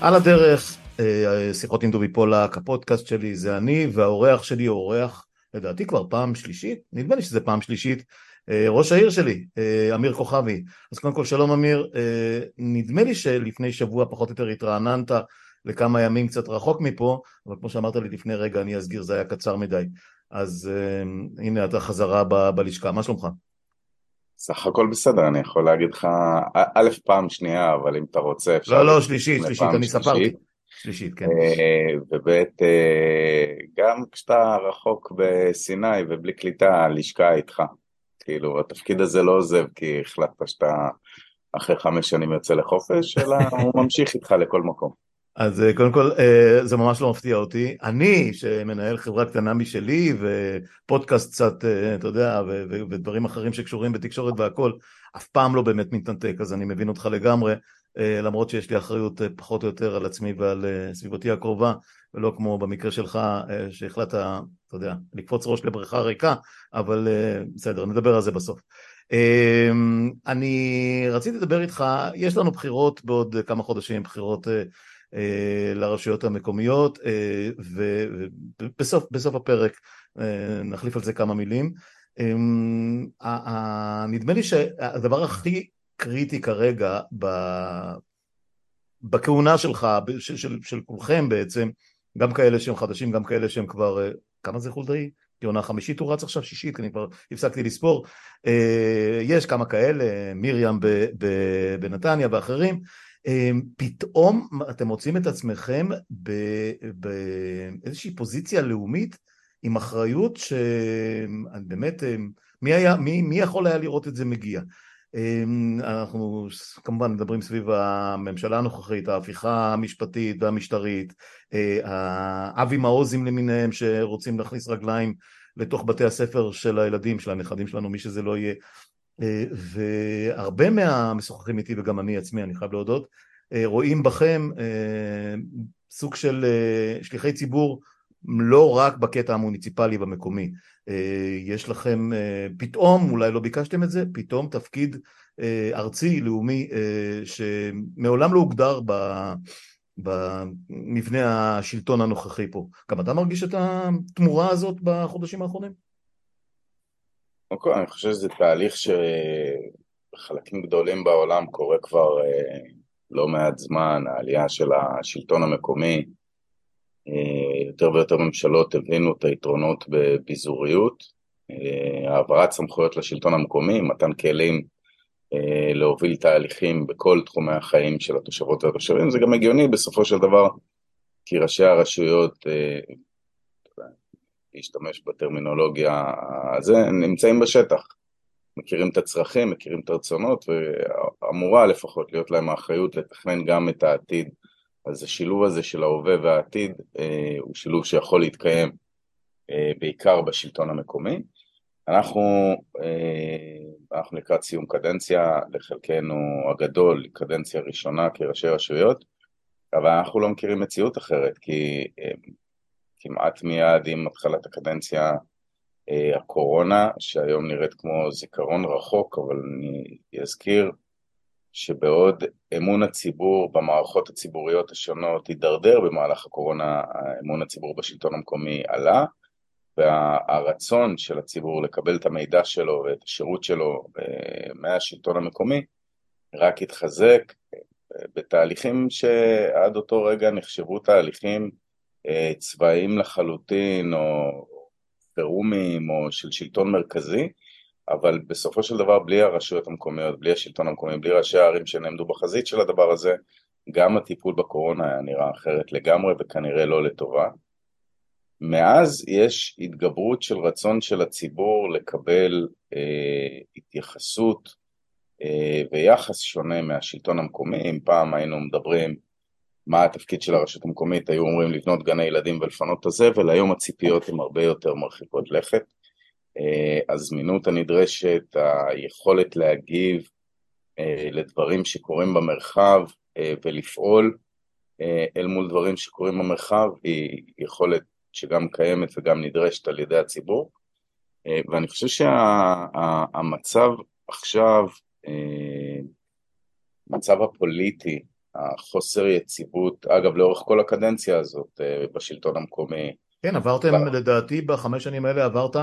על הדרך, אה, שיחות עם דובי פולק, הפודקאסט שלי זה אני, והאורח שלי הוא אורח, לדעתי כבר פעם שלישית, נדמה לי שזה פעם שלישית, אה, ראש העיר שלי, אה, אמיר כוכבי. אז קודם כל שלום אמיר, נדמה לי שלפני שבוע פחות או יותר התרעננת לכמה ימים קצת רחוק מפה, אבל כמו שאמרת לי לפני רגע, אני אסגיר, זה היה קצר מדי. אז הנה אתה חזרה ב- בלשכה, מה שלומך? סך הכל בסדר, אני יכול להגיד לך, א', פעם שנייה, אבל אם אתה רוצה אפשר... לא, לא, שלישית, שלישית, אני ספרתי. שלישית, כן. אה, וב', אה, גם כשאתה רחוק בסיני ובלי קליטה, הלשכה איתך. כאילו, התפקיד הזה לא עוזב כי החלטת שאתה אחרי חמש שנים יוצא לחופש, אלא הוא ממשיך איתך לכל מקום. אז אה, קודם כל אה, זה ממש לא מפתיע אותי. אני שמנהל חברה קטנה משלי ופודקאסט קצת, אה, אתה יודע, ודברים אחרים שקשורים בתקשורת והכל, אף פעם לא באמת מתנתק, אז אני מבין אותך לגמרי, למרות שיש לי אחריות פחות או יותר על עצמי ועל סביבתי הקרובה, ולא כמו במקרה שלך שהחלטת, אתה יודע, לקפוץ ראש לבריכה ריקה, אבל בסדר, נדבר על זה בסוף. אני רציתי לדבר איתך, יש לנו בחירות בעוד כמה חודשים, בחירות לרשויות המקומיות אה, ובסוף הפרק אה, נחליף על זה כמה מילים. נדמה לי שהדבר הכי קריטי כרגע בכהונה שלך, של, של, של כולכם בעצם, גם כאלה שהם חדשים, גם כאלה שהם כבר, כמה זה חולדאי? עונה חמישית הוא רץ עכשיו, שישית, כי אני כבר הפסקתי לספור. יש כמה כאלה, מרים בנתניה ואחרים. אמ, פתאום אתם מוצאים את עצמכם באיזושהי פוזיציה לאומית עם אחריות שבאמת, אמ, מי, היה, מי, מי יכול היה לראות את זה מגיע? אמ, אנחנו כמובן מדברים סביב הממשלה הנוכחית, ההפיכה המשפטית והמשטרית, האבי אה, מעוזים למיניהם שרוצים להכניס רגליים לתוך בתי הספר של הילדים, של הנכדים שלנו, מי שזה לא יהיה, והרבה מהמשוחחים איתי וגם אני עצמי, אני חייב להודות, אה, רואים בכם אה, סוג של שליחי ציבור לא רק בקטע המוניציפלי והמקומי. יש לכם פתאום, אולי לא ביקשתם את זה, פתאום תפקיד ארצי, לאומי, שמעולם לא הוגדר במבנה השלטון הנוכחי פה. גם אתה מרגיש את התמורה הזאת בחודשים האחרונים? קודם כל, אני חושב שזה תהליך שבחלקים גדולים בעולם קורה כבר אה, לא מעט זמן, העלייה של השלטון המקומי, אה, יותר ויותר ממשלות הבינו את היתרונות בביזוריות, אה, העברת סמכויות לשלטון המקומי, מתן כלים להוביל תהליכים בכל תחומי החיים של התושבות והתושבים, זה גם הגיוני בסופו של דבר, כי ראשי הרשויות להשתמש בטרמינולוגיה הזה, נמצאים בשטח, מכירים את הצרכים, מכירים את הרצונות, ואמורה לפחות להיות להם האחריות לתכנן גם את העתיד. אז השילוב הזה של ההווה והעתיד אה, הוא שילוב שיכול להתקיים אה, בעיקר בשלטון המקומי. אנחנו, אה, אנחנו לקראת סיום קדנציה, לחלקנו הגדול, קדנציה ראשונה כראשי רשויות, אבל אנחנו לא מכירים מציאות אחרת, כי אה, כמעט מיד עם התחלת הקדנציה אה, הקורונה, שהיום נראית כמו זיכרון רחוק, אבל אני אזכיר שבעוד אמון הציבור במערכות הציבוריות השונות הידרדר במהלך הקורונה, אמון הציבור בשלטון המקומי עלה, והרצון של הציבור לקבל את המידע שלו ואת השירות שלו אה, מהשלטון המקומי רק התחזק אה, בתהליכים שעד אותו רגע נחשבו תהליכים צבאיים לחלוטין, או פירומים, או של שלטון מרכזי, אבל בסופו של דבר בלי הרשויות המקומיות, בלי השלטון המקומי, בלי ראשי הערים שנעמדו בחזית של הדבר הזה, גם הטיפול בקורונה היה נראה אחרת לגמרי וכנראה לא לטובה. מאז יש התגברות של רצון של הציבור לקבל אה, התייחסות אה, ויחס שונה מהשלטון המקומי, אם פעם היינו מדברים מה התפקיד של הרשות המקומית, היו אומרים לבנות גני ילדים ולפנות את הזבל, היום הציפיות הן הרבה יותר מרחיקות לכת. אה, הזמינות הנדרשת, היכולת להגיב אה, לדברים שקורים במרחב אה, ולפעול אל מול דברים שקורים במרחב היא יכולת שגם קיימת וגם נדרשת על ידי הציבור. ואני חושב שהמצב שה, עכשיו, המצב הפוליטי החוסר יציבות, אגב לאורך כל הקדנציה הזאת בשלטון המקומי. כן, עברתם לדעתי בחמש שנים האלה עברת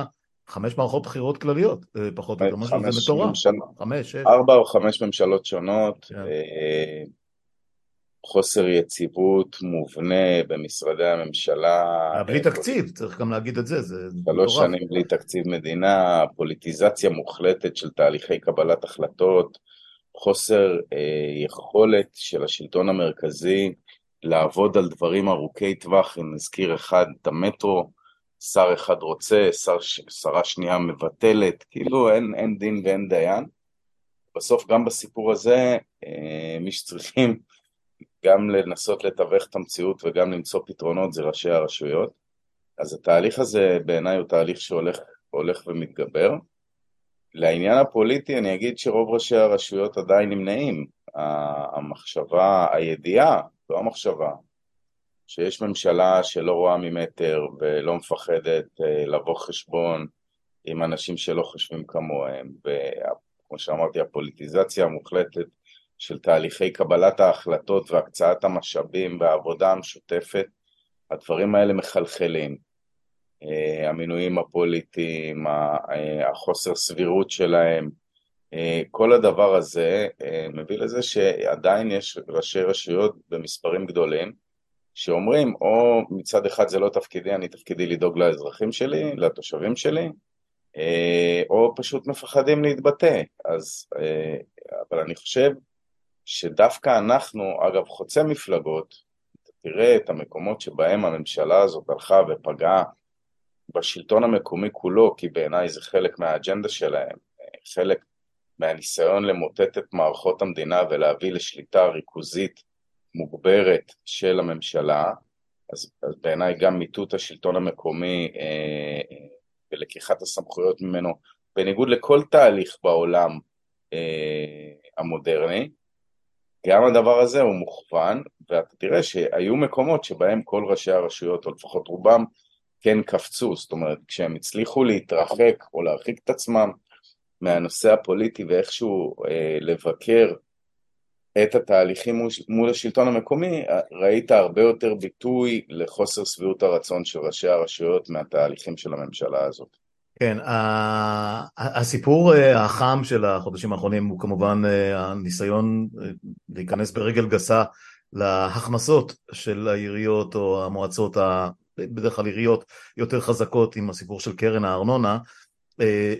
חמש מערכות בחירות כלליות, פחות או יותר, משהו, זה מטורף. חמש, שש. ארבע או חמש ממשלות שונות, כן. חוסר יציבות מובנה במשרדי הממשלה. בלי תקציב, צריך גם להגיד את זה, זה מטורף. שלוש שנים בלי תקציב מדינה, פוליטיזציה מוחלטת של תהליכי קבלת החלטות, חוסר אה, יכולת של השלטון המרכזי לעבוד על דברים ארוכי טווח, אם נזכיר אחד, את המטרו, שר אחד רוצה, שר, שרה שנייה מבטלת, כאילו אין, אין דין ואין דיין. בסוף גם בסיפור הזה, אה, מי שצריכים גם לנסות לתווך את המציאות וגם למצוא פתרונות זה ראשי הרשויות. אז התהליך הזה בעיניי הוא תהליך שהולך ומתגבר. לעניין הפוליטי אני אגיד שרוב ראשי הרשויות עדיין נמנעים. המחשבה, הידיעה, לא המחשבה, שיש ממשלה שלא רואה ממטר ולא מפחדת אה, לבוא חשבון עם אנשים שלא חושבים כמוהם, וכמו שאמרתי, הפוליטיזציה המוחלטת של תהליכי קבלת ההחלטות והקצאת המשאבים והעבודה המשותפת, הדברים האלה מחלחלים. אה, המינויים הפוליטיים, אה, החוסר סבירות שלהם, אה, כל הדבר הזה מביא לזה שעדיין יש ראשי רשויות במספרים גדולים שאומרים או מצד אחד זה לא תפקידי, אני תפקידי לדאוג לאזרחים שלי, לתושבים שלי, או פשוט מפחדים להתבטא. אז, אבל אני חושב שדווקא אנחנו, אגב חוצה מפלגות, תראה את המקומות שבהם הממשלה הזאת הלכה ופגעה בשלטון המקומי כולו, כי בעיניי זה חלק מהאג'נדה שלהם, חלק מהניסיון למוטט את מערכות המדינה ולהביא לשליטה ריכוזית מוגברת של הממשלה, אז, אז בעיניי גם מיטוט השלטון המקומי אה, ולקיחת הסמכויות ממנו, בניגוד לכל תהליך בעולם אה, המודרני, גם הדבר הזה הוא מוכוון, ואתה תראה שהיו מקומות שבהם כל ראשי הרשויות, או לפחות רובם, כן קפצו, זאת אומרת, כשהם הצליחו להתרחק או להרחיק את עצמם מהנושא הפוליטי ואיכשהו אה, לבקר את התהליכים מול, מול השלטון המקומי, ראית הרבה יותר ביטוי לחוסר שביעות הרצון של ראשי הרשויות מהתהליכים של הממשלה הזאת. כן, הסיפור אה, החם של החודשים האחרונים הוא כמובן אה, הניסיון אה, להיכנס ברגל גסה להכנסות של העיריות או המועצות, בדרך כלל עיריות יותר חזקות עם הסיפור של קרן הארנונה,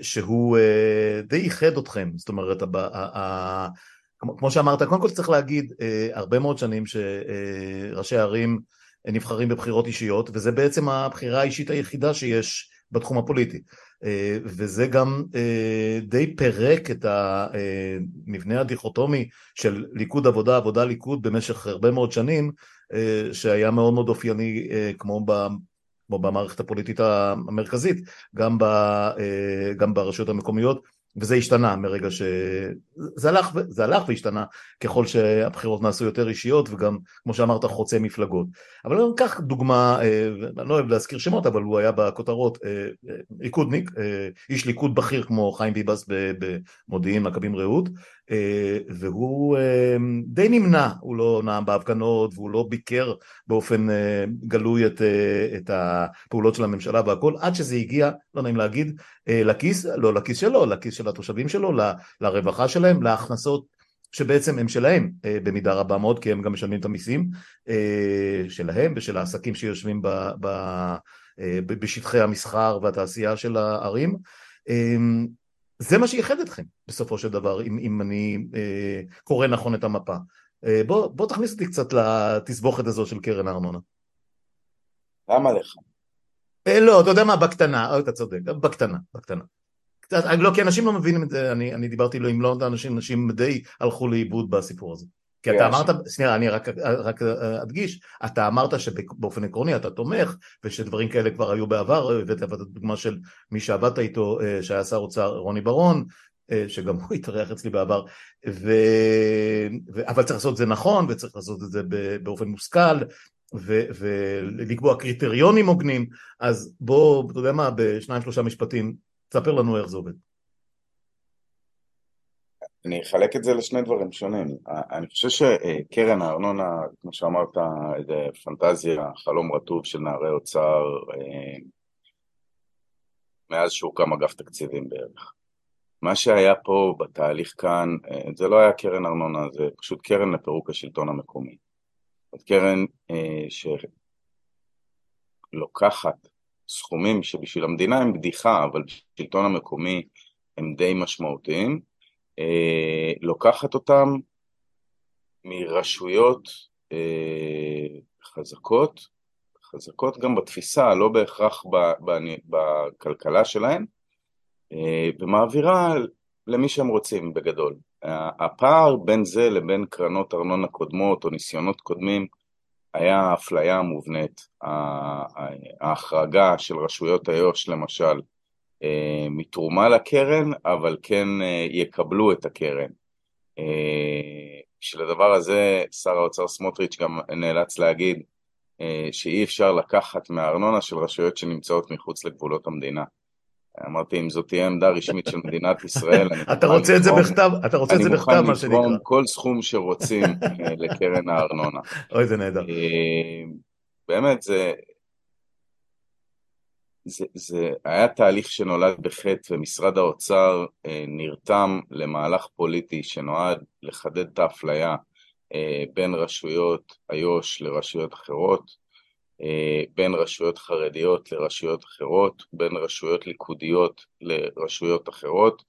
שהוא די איחד אתכם, זאת אומרת, כמו שאמרת, קודם כל צריך להגיד, הרבה מאוד שנים שראשי ערים נבחרים בבחירות אישיות, וזה בעצם הבחירה האישית היחידה שיש בתחום הפוליטי. אה, וזה גם אה, די פירק את המבנה אה, הדיכוטומי של ליכוד עבודה, עבודה ליכוד במשך הרבה מאוד שנים, שהיה מאוד מאוד אופייני כמו ב... כמו במערכת הפוליטית המרכזית, גם, ב, גם ברשויות המקומיות וזה השתנה מרגע ש... זה הלך, זה הלך והשתנה ככל שהבחירות נעשו יותר אישיות וגם, כמו שאמרת, חוצה מפלגות. אבל אני אקח דוגמה, אה, אני לא אוהב להזכיר שמות, אבל הוא היה בכותרות, אה, אה, ליכודניק, איש ליכוד בכיר כמו חיים ביבס במודיעין, מכבים רעות, והוא די נמנע, הוא לא נאם בהפגנות והוא לא ביקר באופן גלוי את, את הפעולות של הממשלה והכל, עד שזה הגיע, לא נעים להגיד, לכיס, לא לכיס שלו, לכיס של התושבים שלו, ל, לרווחה שלהם, להכנסות שבעצם הם שלהם אה, במידה רבה מאוד, כי הם גם משלמים את המיסים אה, שלהם ושל העסקים שיושבים ב, ב, אה, בשטחי המסחר והתעשייה של הערים. זה מה שייחד אתכם בסופו של דבר, אם, אם אני קורא נכון את המפה. בוא, בוא תכניס אותי קצת לתסבוכת הזו של קרן הארנונה. למה לך? לא, אתה יודע מה, בקטנה, אתה צודק, בקטנה, בקטנה. קצת, לא, כי אנשים לא מבינים את זה, אני, אני דיברתי עם לא אנשים, אנשים די הלכו לאיבוד בסיפור הזה. כי אתה אמרת, שנייה, אני רק, רק אדגיש, אתה אמרת שבאופן עקרוני אתה תומך, ושדברים כאלה כבר היו בעבר, הבאת את הדוגמה של מי שעבדת איתו, אה, שהיה שר אוצר רוני ברון, אה, שגם הוא התארח אצלי בעבר, ו... ו... אבל צריך לעשות את זה נכון, וצריך לעשות את זה באופן מושכל, ו... ולקבוע קריטריונים הוגנים, אז בוא, אתה יודע מה, בשניים שלושה משפטים, תספר לנו איך זה עובד. אני אחלק את זה לשני דברים שונים. אני חושב שקרן הארנונה, כמו שאמרת, זה פנטזיה, חלום רטוב של נערי אוצר, אה, מאז שהוקם אגף תקציבים בערך. מה שהיה פה בתהליך כאן, אה, זה לא היה קרן ארנונה, זה פשוט קרן לפירוק השלטון המקומי. זאת קרן אה, שלוקחת סכומים שבשביל המדינה הם בדיחה, אבל בשלטון המקומי הם די משמעותיים, אה, לוקחת אותם מרשויות חזקות, חזקות גם בתפיסה, לא בהכרח בכלכלה שלהן, אה, ומעבירה למי שהם רוצים בגדול. הפער בין זה לבין קרנות ארנונה קודמות או ניסיונות קודמים היה האפליה המובנית, ההחרגה של רשויות איו"ש למשל אה, מתרומה לקרן, אבל כן אה, יקבלו את הקרן. בשביל הדבר הזה שר האוצר סמוטריץ' גם נאלץ להגיד שאי אפשר לקחת מהארנונה של רשויות שנמצאות מחוץ לגבולות המדינה. אמרתי, אם זאת תהיה עמדה רשמית של מדינת ישראל, אתה רוצה את זה בכתב, אתה רוצה את זה בכתב, מה שנקרא. אני מוכן לתרום כל סכום שרוצים אה, לקרן הארנונה. אוי, זה נהדר. אה, באמת, זה, זה, זה היה תהליך שנולד בחטא, ומשרד האוצר אה, נרתם למהלך פוליטי שנועד לחדד את האפליה בין רשויות איו"ש לרשויות אחרות. אה, בין רשויות חרדיות לרשויות אחרות, בין רשויות ליכודיות לרשויות אחרות.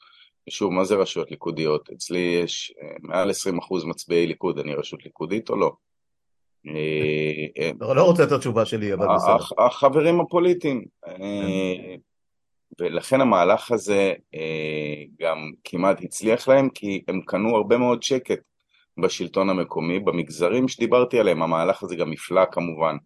ושוב, מה זה רשויות ליכודיות? אצלי יש אה, מעל 20% מצביעי ליכוד, אני רשות ליכודית או לא? אה, לא, לא רוצה את התשובה שלי, אבל בסדר. החברים הפוליטיים. ולכן המהלך הזה גם כמעט הצליח להם, כי הם קנו הרבה מאוד שקט בשלטון המקומי, במגזרים שדיברתי עליהם, המהלך הזה גם הפלא כמובן אה,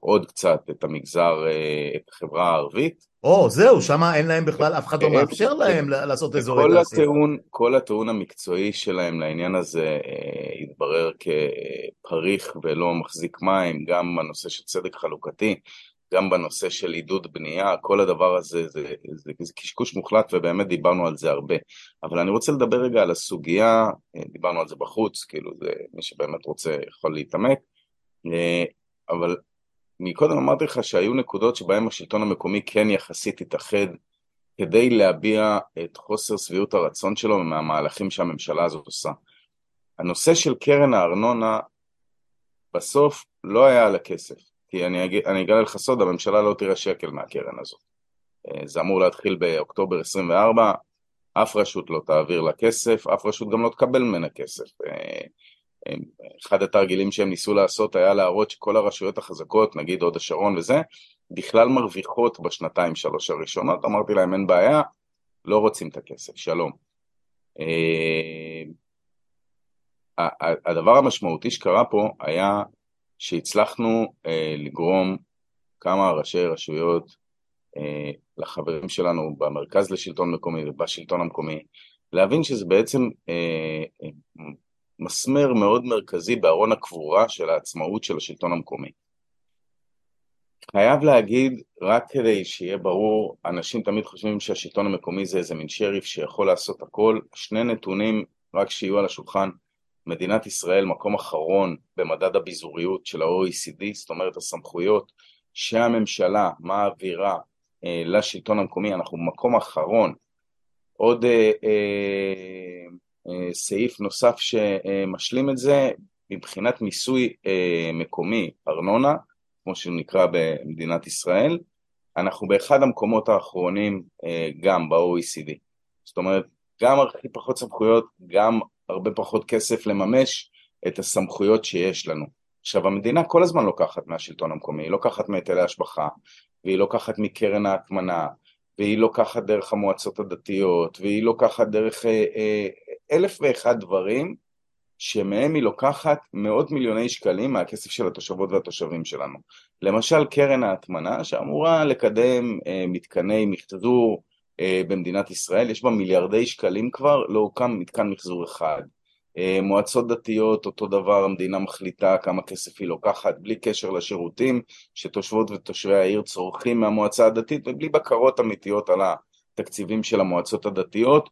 עוד קצת את המגזר, אה, את החברה הערבית. או, זהו, שם אין להם בכלל, אף אחד לא מאפשר להם לעשות אזורי תעשייה. כל הטיעון המקצועי שלהם לעניין הזה אה, התברר כפריך ולא מחזיק מים, גם בנושא של צדק חלוקתי, גם בנושא של עידוד בנייה, כל הדבר הזה זה, זה, זה קשקוש מוחלט ובאמת דיברנו על זה הרבה. אבל אני רוצה לדבר רגע על הסוגיה, דיברנו על זה בחוץ, כאילו זה מי שבאמת רוצה יכול להתעמק. אבל מקודם אמרתי לך שהיו נקודות שבהן השלטון המקומי כן יחסית התאחד כדי להביע את חוסר שביעות הרצון שלו מהמהלכים שהממשלה הזאת עושה. הנושא של קרן הארנונה בסוף לא היה על הכסף, כי אני, אג... אני אגלה לך סוד, הממשלה לא תראה שקל מהקרן הזאת. אה, זה אמור להתחיל באוקטובר 24, אף רשות לא תעביר לה כסף, אף רשות גם לא תקבל ממנה כסף. אחד התרגילים שהם ניסו לעשות היה להראות שכל הרשויות החזקות, נגיד הוד השרון וזה, בכלל מרוויחות בשנתיים שלוש הראשונות, אמרתי להם אין בעיה, לא רוצים את הכסף, שלום. אה, הדבר המשמעותי שקרה פה היה שהצלחנו אה, לגרום כמה ראשי רשויות אה, לחברים שלנו במרכז לשלטון מקומי ובשלטון המקומי להבין שזה בעצם מסמר מאוד מרכזי בארון הקבורה של העצמאות של השלטון המקומי. חייב להגיד, רק כדי שיהיה ברור, אנשים תמיד חושבים שהשלטון המקומי זה איזה מין שריף שיכול לעשות הכל, שני נתונים רק שיהיו על השולחן, מדינת ישראל מקום אחרון במדד הביזוריות של ה-OECD, זאת אומרת הסמכויות שהממשלה מעבירה אה, לשלטון המקומי, אנחנו מקום אחרון. עוד אה, אה, סעיף נוסף שמשלים את זה מבחינת מיסוי אה, מקומי, ארנונה, כמו שהוא נקרא במדינת ישראל, אנחנו באחד המקומות האחרונים אה, גם ב-OECD. זאת אומרת, גם הכי פחות סמכויות, גם הרבה פחות כסף לממש את הסמכויות שיש לנו. עכשיו, המדינה כל הזמן לוקחת מהשלטון המקומי, היא לוקחת מהיטלי השבחה, והיא לוקחת מקרן ההטמנה, והיא לוקחת דרך המועצות הדתיות, והיא לוקחת דרך אה, אה, אלף ואחד דברים שמהם היא לוקחת מאות מיליוני שקלים מהכסף של התושבות והתושבים שלנו. למשל קרן ההטמנה שאמורה לקדם אה, מתקני מחזור אה, במדינת ישראל, יש בה מיליארדי שקלים כבר, לא הוקם מתקן מחזור אחד. אה, מועצות דתיות, אותו דבר, המדינה מחליטה כמה כסף היא לוקחת, בלי קשר לשירותים שתושבות ותושבי העיר צורכים מהמועצה הדתית ובלי בקרות אמיתיות על התקציבים של המועצות הדתיות.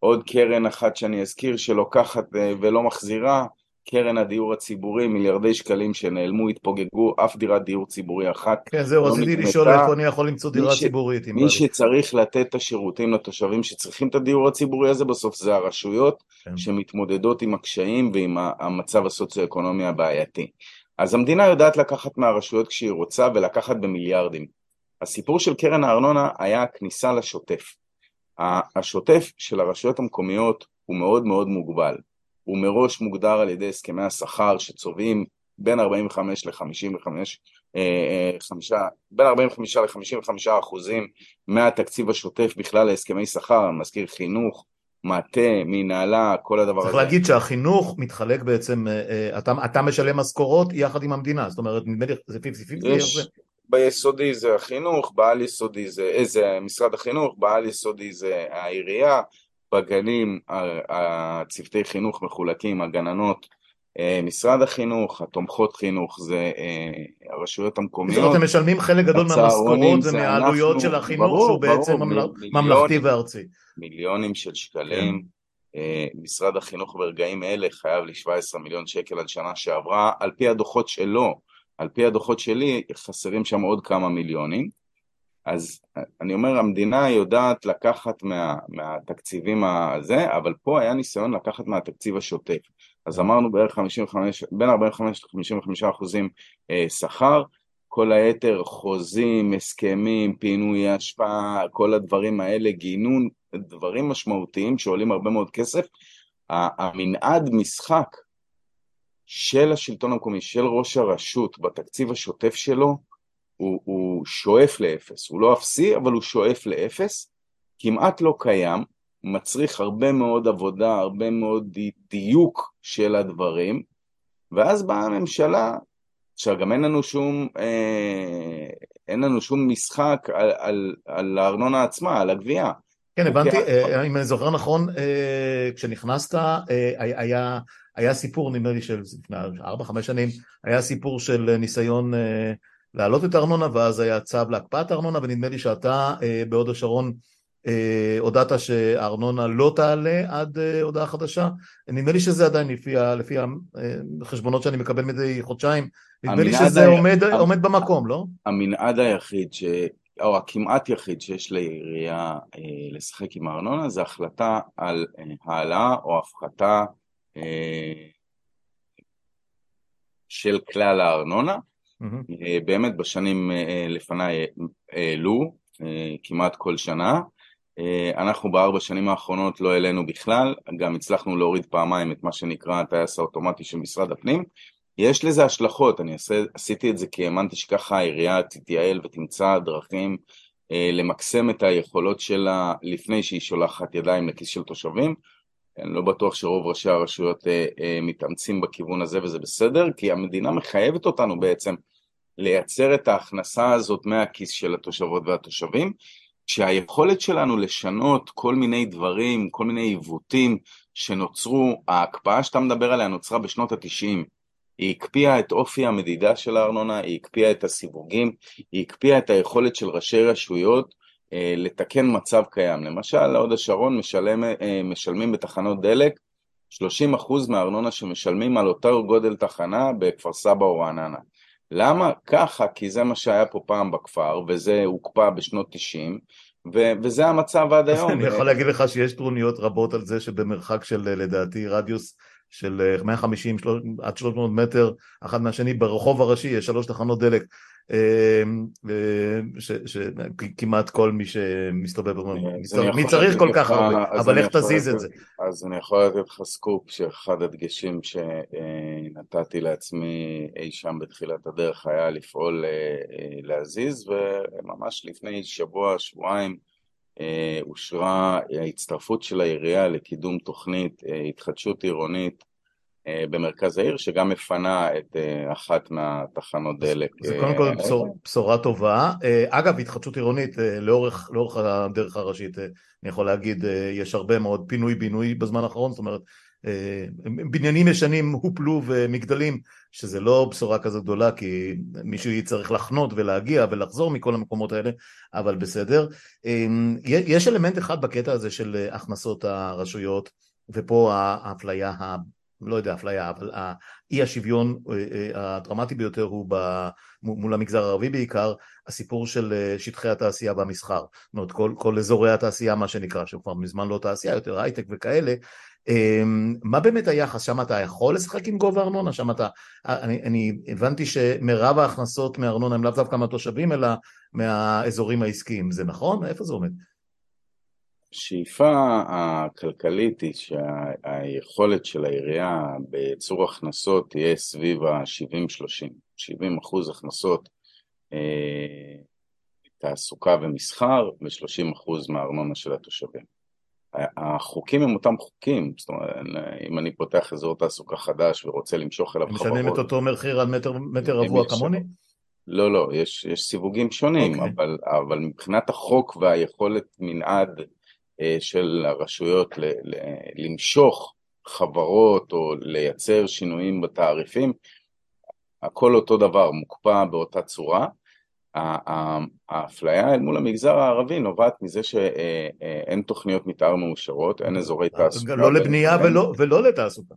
עוד קרן אחת שאני אזכיר שלוקחת ולא מחזירה, קרן הדיור הציבורי, מיליארדי שקלים שנעלמו, התפוגגו, אף דירת דיור ציבורי אחת. כן, זהו, לא רציתי. לשאול איפה אני יכול למצוא דירה ש- ציבורית. מי לי. שצריך לתת את השירותים לתושבים שצריכים את הדיור הציבורי הזה, בסוף זה הרשויות כן. שמתמודדות עם הקשיים ועם המצב הסוציו-אקונומי הבעייתי. אז המדינה יודעת לקחת מהרשויות כשהיא רוצה ולקחת במיליארדים. הסיפור של קרן הארנונה היה הכניסה לשוטף. השוטף של הרשויות המקומיות הוא מאוד מאוד מוגבל. הוא מראש מוגדר על ידי הסכמי השכר שצובעים בין 45 ל-55, בין 45 ל-55 אחוזים מהתקציב השוטף בכלל להסכמי שכר, אני מזכיר חינוך, מטה, מנהלה, כל הדבר צריך הזה. להגיד שהחינוך מתחלק בעצם, אה, אה, אתה, אתה משלם משכורות יחד עם המדינה, זאת אומרת, נדמה לי, זה 50-50? איך זה? יש, ביסודי זה החינוך, בעל יסודי זה, אה, זה משרד החינוך, בעל יסודי זה העירייה, בגנים הצוותי חינוך מחולקים, הגננות, אה, משרד החינוך, התומכות חינוך זה אה, הרשויות זאת המקומיות. אומרת, הם משלמים חלק גדול מהמשכורות זה ומהעלויות של החינוך, ברור, שהוא בעצם ברור, ממל- מיליונים. ממלכתי וארצי. מיליונים של שקלים. אה, משרד החינוך ברגעים אלה חייב לי 17 מיליון שקל על שנה שעברה, על פי הדוחות שלו, על פי הדוחות שלי חסרים שם עוד כמה מיליונים. אז אני אומר, המדינה יודעת לקחת מה, מהתקציבים הזה, אבל פה היה ניסיון לקחת מהתקציב השוטף. אז אמרנו בערך 55, בין 45 ל-55 אחוזים אה, שכר, כל היתר חוזים, הסכמים, פינוי אשפה, כל הדברים האלה, גינון, דברים משמעותיים שעולים הרבה מאוד כסף. המנעד משחק של השלטון המקומי, של ראש הרשות בתקציב השוטף שלו, הוא, הוא שואף לאפס, הוא לא אפסי, אבל הוא שואף לאפס, כמעט לא קיים, מצריך הרבה מאוד עבודה, הרבה מאוד די- דיוק של הדברים, ואז באה הממשלה, עכשיו גם אין לנו שום, אה, אין לנו שום משחק על, על, על הארנונה עצמה, על הגבייה. כן, הבנתי. אה, אם אני זוכר נכון, אה, כשנכנסת, אה, היה, היה סיפור, נדמה לי, של לפני ארבע, חמש שנים, היה סיפור של ניסיון להעלות את הארנונה, ואז היה צו להקפאת הארנונה, ונדמה לי שאתה אה, בהוד השרון אה, הודעת שהארנונה לא תעלה עד אה, הודעה חדשה. נדמה לי שזה עדיין לפי, ה- לפי החשבונות שאני מקבל מדי חודשיים, נדמה לי שזה היה- עומד, עומד במקום, לא? המנעד היחיד, ש... או הכמעט יחיד שיש לעירייה אה, לשחק עם הארנונה, זה החלטה על אה, העלאה או הפחתה אה, של כלל הארנונה. אה, באמת בשנים אה, לפניי אה, העלו אה, כמעט כל שנה. אנחנו בארבע שנים האחרונות לא העלינו בכלל, גם הצלחנו להוריד פעמיים את מה שנקרא הטייס האוטומטי של משרד הפנים. יש לזה השלכות, אני עשה, עשיתי את זה כי האמנתי שככה העירייה תתייעל ותמצא דרכים למקסם את היכולות שלה לפני שהיא שולחת ידיים לכיס של תושבים. אני לא בטוח שרוב ראשי הרשויות אה, אה, מתאמצים בכיוון הזה וזה בסדר, כי המדינה מחייבת אותנו בעצם לייצר את ההכנסה הזאת מהכיס של התושבות והתושבים, שהיכולת שלנו לשנות כל מיני דברים, כל מיני עיוותים שנוצרו, ההקפאה שאתה מדבר עליה נוצרה בשנות התשעים, היא הקפיאה את אופי המדידה של הארנונה, היא הקפיאה את הסיווגים, היא הקפיאה את היכולת של ראשי רשויות לתקן מצב קיים. למשל, הוד השרון משלם, אה, משלמים בתחנות דלק 30% מהארנונה שמשלמים על אותו גודל תחנה בכפר סבא או רעננה. למה? ככה, כי זה מה שהיה פה פעם בכפר, וזה הוקפא בשנות 90, ו- וזה המצב עד היום. אני יכול להגיד לך שיש טרוניות רבות על זה שבמרחק של לדעתי רדיוס של 150 שלוש- עד 300 מטר אחד מהשני ברחוב הראשי יש שלוש תחנות דלק אה, אה, שכמעט כל מי שמסתובב אומר, מי צריך כל כך הרבה? אבל איך תזיז את זה? אז אני יכול לתת לך סקופ שאחד הדגשים שנתתי לעצמי אי שם בתחילת הדרך היה לפעול אה, אה, להזיז, וממש לפני שבוע, שבועיים, אה, אושרה ההצטרפות של העירייה לקידום תוכנית אה, התחדשות עירונית אה, במרכז העיר, שגם מפנה את אה, אחת מהתחנות דלק. זה אה, קודם כל. בשור, בשורה טובה. אה, אגב, התחדשות עירונית אה, לאורך, לאורך הדרך הראשית, אה, אני יכול להגיד, אה, יש הרבה מאוד פינוי-בינוי בזמן האחרון, זאת אומרת, בניינים ישנים הופלו ומגדלים, שזה לא בשורה כזו גדולה, כי מישהו יצטרך לחנות ולהגיע ולחזור מכל המקומות האלה, אבל בסדר. יש אלמנט אחד בקטע הזה של הכנסות הרשויות, ופה האפליה לא יודע אפליה, אבל האי השוויון אה, אה, הדרמטי ביותר הוא מול המגזר הערבי בעיקר, הסיפור של אה, שטחי התעשייה והמסחר. זאת אומרת, כל, כל אזורי התעשייה, מה שנקרא, שהוא כבר מזמן לא תעשייה, יותר הייטק וכאלה. אמ, מה באמת היחס? שם אתה יכול לשחק עם גובה ארנונה? שם אתה... אני, אני הבנתי שמרב ההכנסות מארנונה הם לאו דווקא מהתושבים, אלא מהאזורים העסקיים. זה נכון? איפה זה עומד? השאיפה הכלכלית היא שהיכולת של העירייה בייצור הכנסות תהיה סביב ה-70-30, 70 אחוז הכנסות אה, תעסוקה ומסחר ו-30 אחוז מהארנונה של התושבים. החוקים הם אותם חוקים, זאת אומרת, אם אני פותח אזור תעסוקה חדש ורוצה למשוך אליו חברות... משלמים את אותו מחיר על מטר, מטר רבוע כמוני? לא, לא, יש, יש סיווגים שונים, okay. אוקיי. אבל, אבל מבחינת החוק והיכולת מנעד אה, של הרשויות למשוך חברות או לייצר שינויים בתעריפים, הכל אותו דבר, מוקפא באותה צורה. האפליה אל מול המגזר הערבי נובעת מזה שאין תוכניות מתאר מאושרות, אין אזורי תעסוקה. לא לבנייה ולא, ולא לתעסוקה.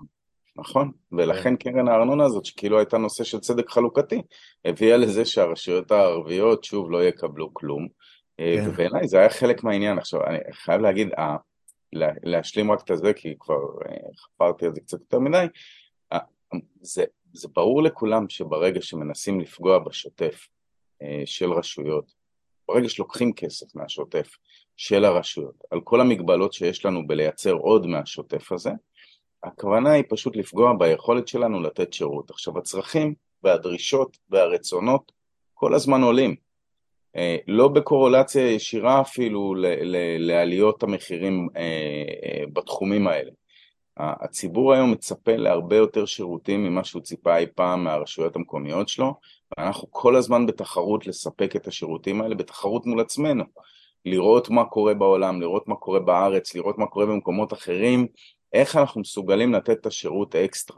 נכון, ולכן כן. קרן הארנונה הזאת, שכאילו הייתה נושא של צדק חלוקתי, הביאה לזה שהרשויות הערביות שוב לא יקבלו כלום, אה, כן. ובעיניי זה היה חלק מהעניין. עכשיו, אני חייב להגיד, אה, להשלים רק את זה, כי כבר אה, חפרתי על זה קצת יותר מדי, זה, זה ברור לכולם שברגע שמנסים לפגוע בשוטף של רשויות, ברגע שלוקחים כסף מהשוטף של הרשויות, על כל המגבלות שיש לנו בלייצר עוד מהשוטף הזה, הכוונה היא פשוט לפגוע ביכולת שלנו לתת שירות. עכשיו, הצרכים והדרישות והרצונות כל הזמן עולים. אה, לא בקורולציה ישירה אפילו לעליות המחירים אה, אה, בתחומים האלה. הציבור היום מצפה להרבה יותר שירותים ממה שהוא ציפה אי פעם מהרשויות המקומיות שלו, ואנחנו כל הזמן בתחרות לספק את השירותים האלה, בתחרות מול עצמנו. לראות מה קורה בעולם, לראות מה קורה בארץ, לראות מה קורה במקומות אחרים, איך אנחנו מסוגלים לתת את השירות האקסטרה.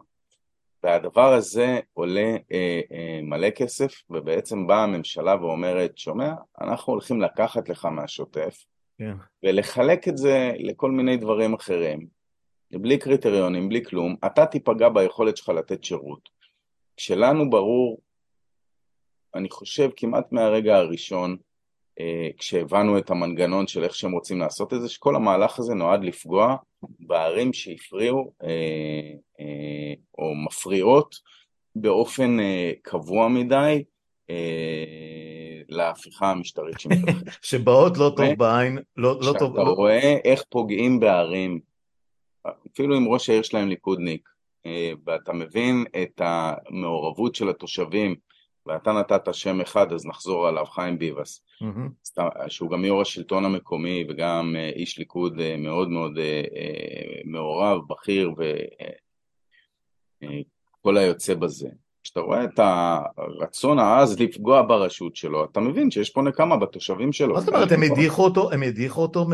והדבר הזה עולה אה, אה, מלא כסף, ובעצם באה הממשלה ואומרת, שומע, אנחנו הולכים לקחת לך מהשוטף, yeah. כן. ולחלק את זה לכל מיני דברים אחרים, בלי קריטריונים, בלי כלום, אתה תיפגע ביכולת שלך לתת שירות. כשלנו ברור, אני חושב כמעט מהרגע הראשון, אה, כשהבנו את המנגנון של איך שהם רוצים לעשות את זה, שכל המהלך הזה נועד לפגוע בערים שהפריעו אה, אה, או מפריעות באופן קבוע מדי להפיכה המשטרית שמתרחשת. שבאות לא טוב בעין, לא, לא טוב... שאתה רואה איך פוגעים בערים, אפילו אם ראש העיר שלהם ליכודניק, ואתה מבין את המעורבות של התושבים ואתה נתת שם אחד, אז נחזור עליו, חיים ביבס, mm-hmm. שהוא גם יו"ר השלטון המקומי וגם אה, איש ליכוד אה, מאוד מאוד אה, מעורב, בכיר וכל היוצא בזה. כשאתה רואה את הרצון העז לפגוע ברשות שלו, אתה מבין שיש פה נקמה בתושבים שלו. מה זאת אומרת, הם הדיחו אותו, הם הדיחו אותו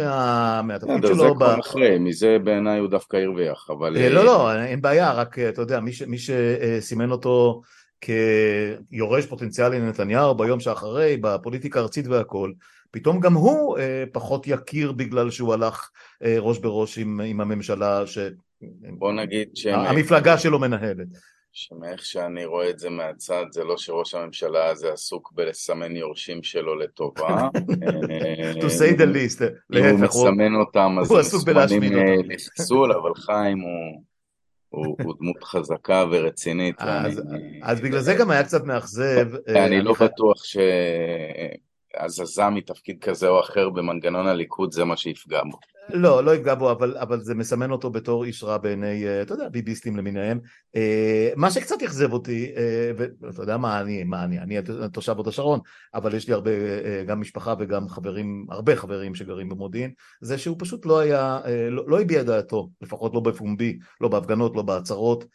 מהתפקיד שלו? זה כבר אחרי, מזה בעיניי הוא דווקא הרוויח, אבל... לא, לא, אין בעיה, רק אתה יודע, מי שסימן אותו כיורש פוטנציאלי לנתניהו ביום שאחרי, בפוליטיקה הארצית והכל, פתאום גם הוא אה, פחות יכיר בגלל שהוא הלך אה, ראש בראש עם, עם הממשלה ש... בוא נגיד ש... המפלגה שלו מנהלת. שמאיך שאני רואה את זה מהצד, זה לא שראש הממשלה הזה עסוק בלסמן יורשים שלו לטובה. to say the least. אם הוא מסמן אותם, אז הם מסמנים לחיסול, אבל חיים הוא... הוא, הוא דמות חזקה ורצינית. אז, ואני, אז בגלל זה גם היה קצת מאכזב. אני אה, לא בטוח שהזזה מתפקיד כזה או אחר במנגנון הליכוד זה מה שיפגע בו. לא, לא יפגע בו, אבל, אבל זה מסמן אותו בתור איש רע בעיני, אה, אתה יודע, ביביסטים למיניהם. אה, מה שקצת אכזב אותי, אה, ואתה יודע מה אני, מה אני, אני תושב הוד השרון, אבל יש לי הרבה, גם משפחה וגם חברים, הרבה חברים שגרים במודיעין, זה שהוא פשוט לא היה, לא, לא הביע דעתו, לפחות לא בפומבי, לא בהפגנות, לא בהצהרות.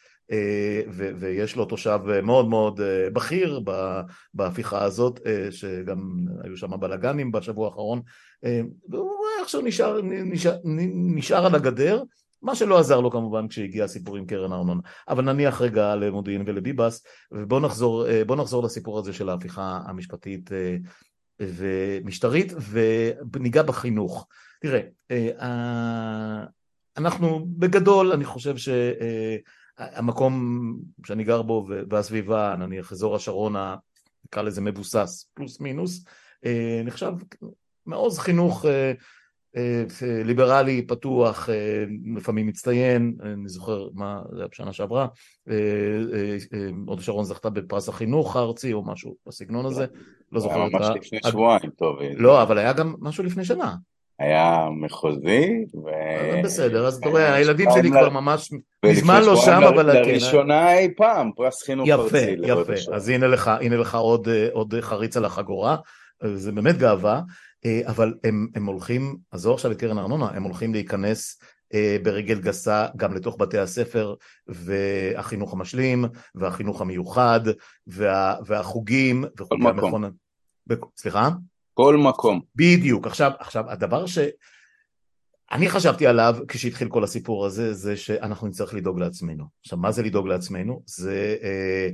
ויש לו תושב מאוד מאוד בכיר בהפיכה הזאת, שגם היו שם בלאגנים בשבוע האחרון, והוא איכשהו נשאר, נשאר, נשאר על הגדר, מה שלא עזר לו כמובן כשהגיע הסיפור עם קרן הארנונה. אבל נניח רגע למודיעין ולביבס, ובואו נחזור, בוא נחזור לסיפור הזה של ההפיכה המשפטית ומשטרית, וניגע בחינוך. תראה, אנחנו בגדול, אני חושב שהמקום שאני גר בו והסביבה, נניח אזור השרון, נקרא לזה מבוסס, פלוס מינוס, נחשב מעוז חינוך ליברלי, פתוח, לפעמים מצטיין, אני זוכר מה זה היה בשנה שעברה, הוד השרון זכתה בפרס החינוך הארצי או משהו בסגנון הזה, לא זוכר. היה ממש לפני שבועיים, טוב. לא, אבל היה גם משהו לפני שנה. היה מחוזי, ו... בסדר, אז אתה רואה, הילדים שלי כבר ממש מזמן לא שם, אבל... לראשונה אי פעם, פרס חינוך ארצי. יפה, יפה, אז הנה לך עוד חריץ על החגורה, זה באמת גאווה, אבל הם, הם הולכים, עזוב עכשיו את קרן הארנונה, הם הולכים להיכנס ברגל גסה גם לתוך בתי הספר והחינוך המשלים והחינוך המיוחד וה, והחוגים וחוגי המכון... סליחה? כל מקום. בדיוק. עכשיו, עכשיו הדבר ש... אני חשבתי עליו כשהתחיל כל הסיפור הזה, זה שאנחנו נצטרך לדאוג לעצמנו. עכשיו, מה זה לדאוג לעצמנו? זה אה,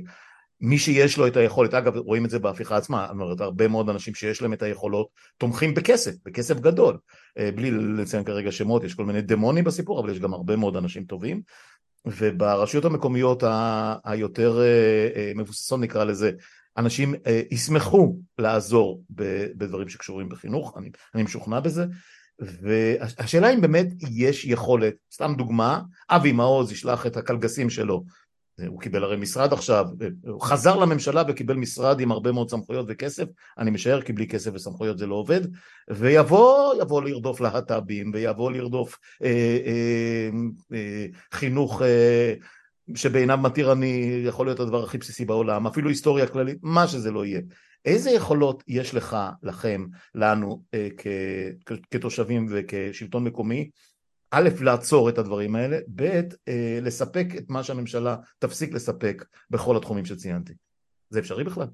מי שיש לו את היכולת, אגב, רואים את זה בהפיכה עצמה, זאת אומרת, הרבה מאוד אנשים שיש להם את היכולות תומכים בכסף, בכסף גדול. אה, בלי לציין כרגע שמות, יש כל מיני דמונים בסיפור, אבל יש גם הרבה מאוד אנשים טובים. וברשויות המקומיות היותר אה, אה, מבוססות, נקרא לזה, אנשים ישמחו לעזור בדברים שקשורים בחינוך, אני, אני משוכנע בזה, והשאלה אם באמת יש יכולת, סתם דוגמה, אבי מעוז ישלח את הקלגסים שלו, הוא קיבל הרי משרד עכשיו, הוא חזר לממשלה וקיבל משרד עם הרבה מאוד סמכויות וכסף, אני משער כי בלי כסף וסמכויות זה לא עובד, ויבוא, יבוא לרדוף להט"בים, ויבוא לרדוף אה, אה, אה, חינוך אה, שבעיניו מתיר אני יכול להיות הדבר הכי בסיסי בעולם, אפילו היסטוריה כללית, מה שזה לא יהיה. איזה יכולות יש לך, לכם, לנו, אה, כ- כתושבים וכשלטון מקומי, א', לעצור את הדברים האלה, ב', אה, לספק את מה שהממשלה תפסיק לספק בכל התחומים שציינתי. זה אפשרי בכלל?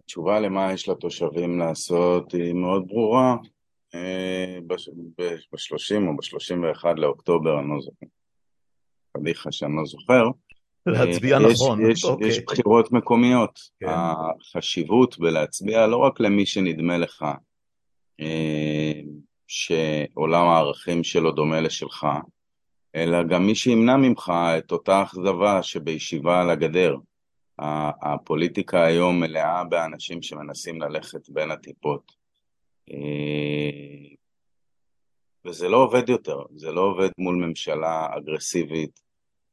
התשובה למה יש לתושבים לעשות היא מאוד ברורה. ב-30 או ב-31 לאוקטובר, אני לא זוכר, פדיחה שאני לא זוכר. להצביע יש, נכון, יש, אוקיי. יש בחירות מקומיות. כן. החשיבות בלהצביע לא רק למי שנדמה לך אה, שעולם הערכים שלו דומה לשלך, אלא גם מי שימנע ממך את אותה אכזבה שבישיבה על הגדר. הפוליטיקה היום מלאה באנשים שמנסים ללכת בין הטיפות. אה, וזה לא עובד יותר, זה לא עובד מול ממשלה אגרסיבית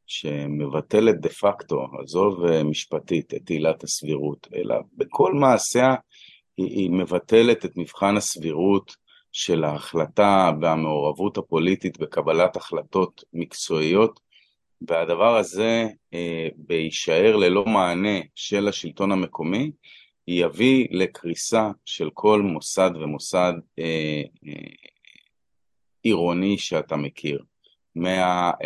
שמבטלת דה פקטו, עזוב אה, משפטית, את עילת הסבירות, אלא בכל מעשיה היא, היא מבטלת את מבחן הסבירות של ההחלטה והמעורבות הפוליטית בקבלת החלטות מקצועיות, והדבר הזה, אה, בהישאר ללא מענה של השלטון המקומי, יביא לקריסה של כל מוסד ומוסד אה, אה, עירוני שאתה מכיר, מהתקצוב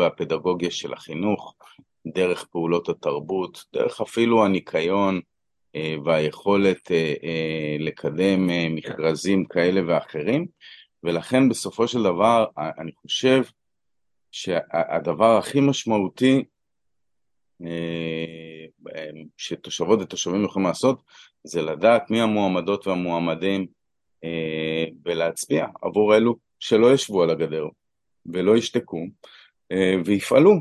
אה, אה, והפדגוגיה של החינוך, דרך פעולות התרבות, דרך אפילו הניקיון והיכולת אה, אה, לקדם אה, מכרזים כאלה ואחרים, ולכן בסופו של דבר אני חושב שהדבר הכי משמעותי אה, שתושבות ותושבים יכולים לעשות זה לדעת מי המועמדות והמועמדים אה, ולהצביע עבור אלו שלא ישבו על הגדר ולא ישתקו אה, ויפעלו.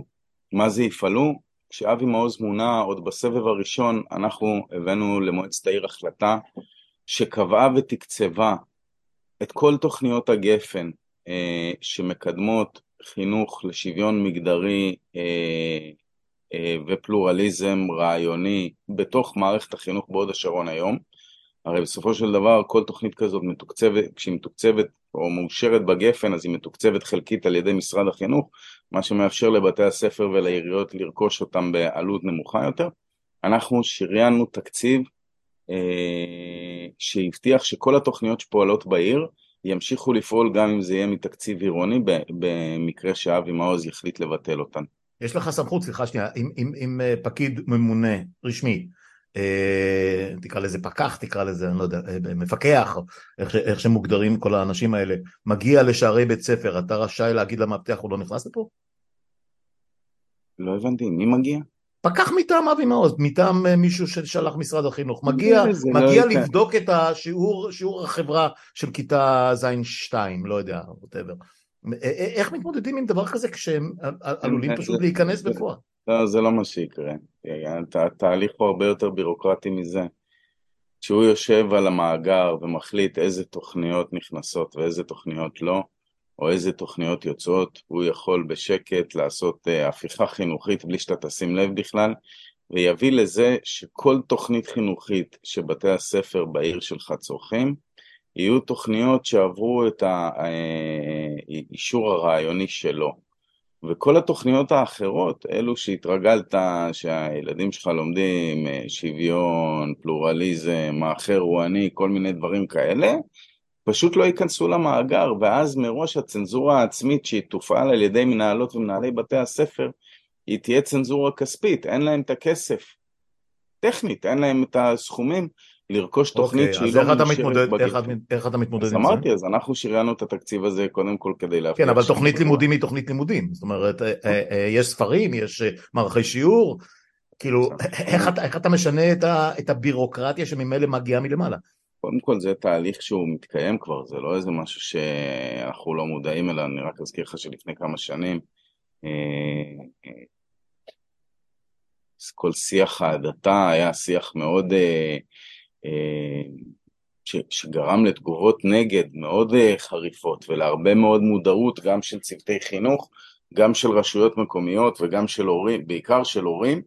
מה זה יפעלו? כשאבי מעוז מונה עוד בסבב הראשון אנחנו הבאנו למועצת העיר החלטה שקבעה ותקצבה את כל תוכניות הגפן שמקדמות חינוך לשוויון מגדרי אה, ופלורליזם רעיוני בתוך מערכת החינוך בהוד השרון היום. הרי בסופו של דבר כל תוכנית כזאת מתוקצבת, כשהיא מתוקצבת או מאושרת בגפן אז היא מתוקצבת חלקית על ידי משרד החינוך, מה שמאפשר לבתי הספר ולעיריות לרכוש אותם בעלות נמוכה יותר. אנחנו שריינו תקציב אה, שהבטיח שכל התוכניות שפועלות בעיר ימשיכו לפעול גם אם זה יהיה מתקציב עירוני במקרה שאבי מעוז יחליט לבטל אותן. יש לך סמכות, סליחה שנייה, אם, אם, אם אה, פקיד ממונה רשמי תקרא לזה פקח, תקרא לזה, אני לא יודע, אה, מפקח, איך, איך שמוגדרים כל האנשים האלה, מגיע לשערי בית ספר, אתה רשאי להגיד למאבטח הוא לא נכנס לפה? לא הבנתי, מי מגיע? פקח מטעם אבי מעוז, מטעם אה, מישהו ששלח משרד החינוך, מגיע, מגיע לא לבדוק את השיעור, שיעור החברה של כיתה ז'-2, לא יודע, ווטאבר. איך מתמודדים עם דבר כזה כשהם עלולים פשוט להיכנס בפועל? לא, זה לא מה שיקרה. התהליך הוא הרבה יותר בירוקרטי מזה. כשהוא יושב על המאגר ומחליט איזה תוכניות נכנסות ואיזה תוכניות לא, או איזה תוכניות יוצאות, הוא יכול בשקט לעשות uh, הפיכה חינוכית בלי שאתה תשים לב בכלל, ויביא לזה שכל תוכנית חינוכית שבתי הספר בעיר שלך צורכים, יהיו תוכניות שעברו את האישור אה, הרעיוני שלו. וכל התוכניות האחרות, אלו שהתרגלת שהילדים שלך לומדים אה, שוויון, פלורליזם, האחר הוא אני, כל מיני דברים כאלה, פשוט לא ייכנסו למאגר, ואז מראש הצנזורה העצמית שהיא תופעל על ידי מנהלות ומנהלי בתי הספר, היא תהיה צנזורה כספית, אין להם את הכסף. טכנית, אין להם את הסכומים לרכוש אוקיי, תוכנית שהיא לא מאושרת בגטו. איך אתה מתמודד עם זה? אז אמרתי, אז אנחנו שריינו את התקציב הזה קודם כל כדי להפריע. כן, אבל תוכנית לימודים היא תוכנית לימודים. זאת אומרת, אה, אה, אה, יש ספרים, יש מערכי שיעור, כאילו, איך אתה משנה את הבירוקרטיה שממילא מגיעה מלמעלה? קודם כל זה תהליך שהוא מתקיים כבר, זה לא איזה משהו שאנחנו לא מודעים אליו, אני רק אזכיר לך שלפני כמה שנים כל שיח ההדתה היה שיח מאוד אה, שגרם לתגובות נגד מאוד אה, חריפות ולהרבה מאוד מודעות גם של צוותי חינוך, גם של רשויות מקומיות וגם של הורים, בעיקר של הורים,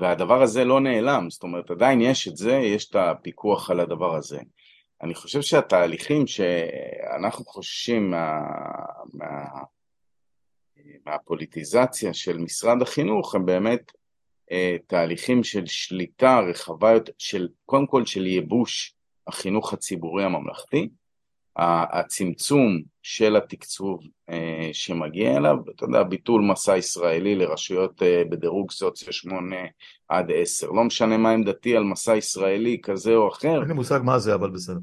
והדבר הזה לא נעלם, זאת אומרת עדיין יש את זה, יש את הפיקוח על הדבר הזה. אני חושב שהתהליכים שאנחנו חוששים מה, מה, מהפוליטיזציה של משרד החינוך הם באמת תהליכים של שליטה רחבה יותר, של, קודם כל של ייבוש החינוך הציבורי הממלכתי, הצמצום של התקצוב אה, שמגיע אליו, אתה יודע, ביטול מסע ישראלי לרשויות אה, בדירוג סוציו 8 עד 10, לא משנה מה עמדתי על מסע ישראלי כזה או אחר. אין לי מושג מה זה, אבל בסדר.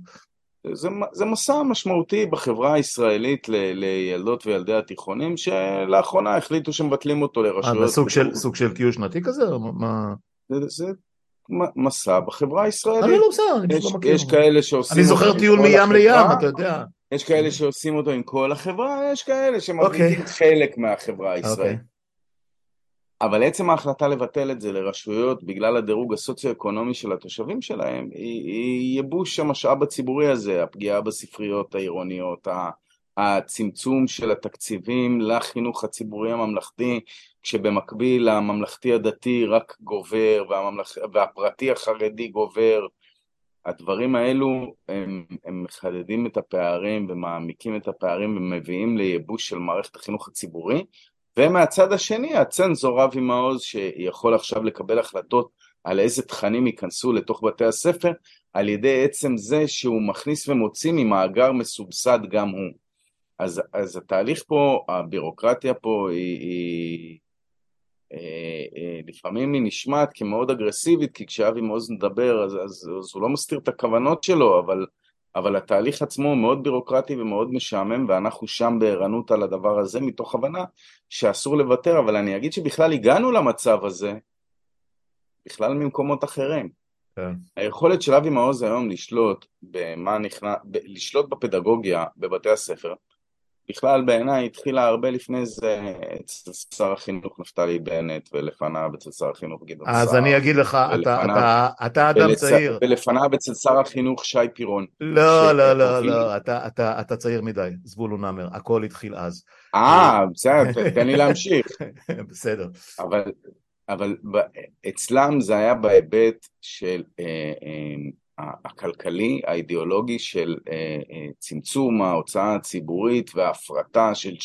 זה, זה מסע משמעותי בחברה הישראלית ל, לילדות וילדי התיכונים שלאחרונה החליטו שמבטלים אותו לרשויות. אה, סוג של, סוג של טיול שנתי כזה? מה... זה, זה מסע בחברה הישראלית. אני לא בסדר, אני פשוט לא מכיר. יש כאלה שעושים... אני זוכר טיול מים לים, אתה יודע. יש כאלה שעושים אותו עם כל החברה, יש כאלה שמבליטים okay. אוקיי. חלק מהחברה הישראלית. אבל עצם ההחלטה לבטל את זה לרשויות בגלל הדירוג הסוציו-אקונומי של התושבים שלהם היא ייבוש המשאב הציבורי הזה, הפגיעה בספריות העירוניות, הצמצום של התקציבים לחינוך הציבורי הממלכתי, כשבמקביל הממלכתי הדתי רק גובר והממלכ... והפרטי החרדי גובר. הדברים האלו הם, הם מחדדים את הפערים ומעמיקים את הפערים ומביאים לייבוש של מערכת החינוך הציבורי ומהצד השני הצנזור אבי מעוז שיכול עכשיו לקבל החלטות על איזה תכנים ייכנסו לתוך בתי הספר על ידי עצם זה שהוא מכניס ומוציא ממאגר מסובסד גם הוא. אז, אז התהליך פה, הבירוקרטיה פה היא, היא אה, אה, לפעמים היא נשמעת כמאוד אגרסיבית, כי כשאבי מעוז מדבר אז, אז, אז הוא לא מסתיר את הכוונות שלו, אבל אבל התהליך עצמו מאוד בירוקרטי ומאוד משעמם ואנחנו שם בערנות על הדבר הזה מתוך הבנה שאסור לוותר, אבל אני אגיד שבכלל הגענו למצב הזה בכלל ממקומות אחרים. כן. היכולת של אבי מעוז היום לשלוט במה נכנס, ב- לשלוט בפדגוגיה בבתי הספר בכלל בעיניי התחילה הרבה לפני זה אצל שר החינוך נפתלי בנט ולפניו אצל שר החינוך גדעון סער. אז אני אגיד לך, אתה, אתה, אתה אדם ולצ... צעיר. ולפניו אצל שר החינוך שי פירון. לא, לא, לא, לא, אתה, אתה, אתה צעיר מדי, זבולון נאמר, הכל התחיל אז. אה, בסדר, תן לי להמשיך. בסדר. אבל, אבל אצלם זה היה בהיבט של אה, אה, הכלכלי, האידיאולוגי של אה, אה, צמצום ההוצאה הציבורית וההפרטה של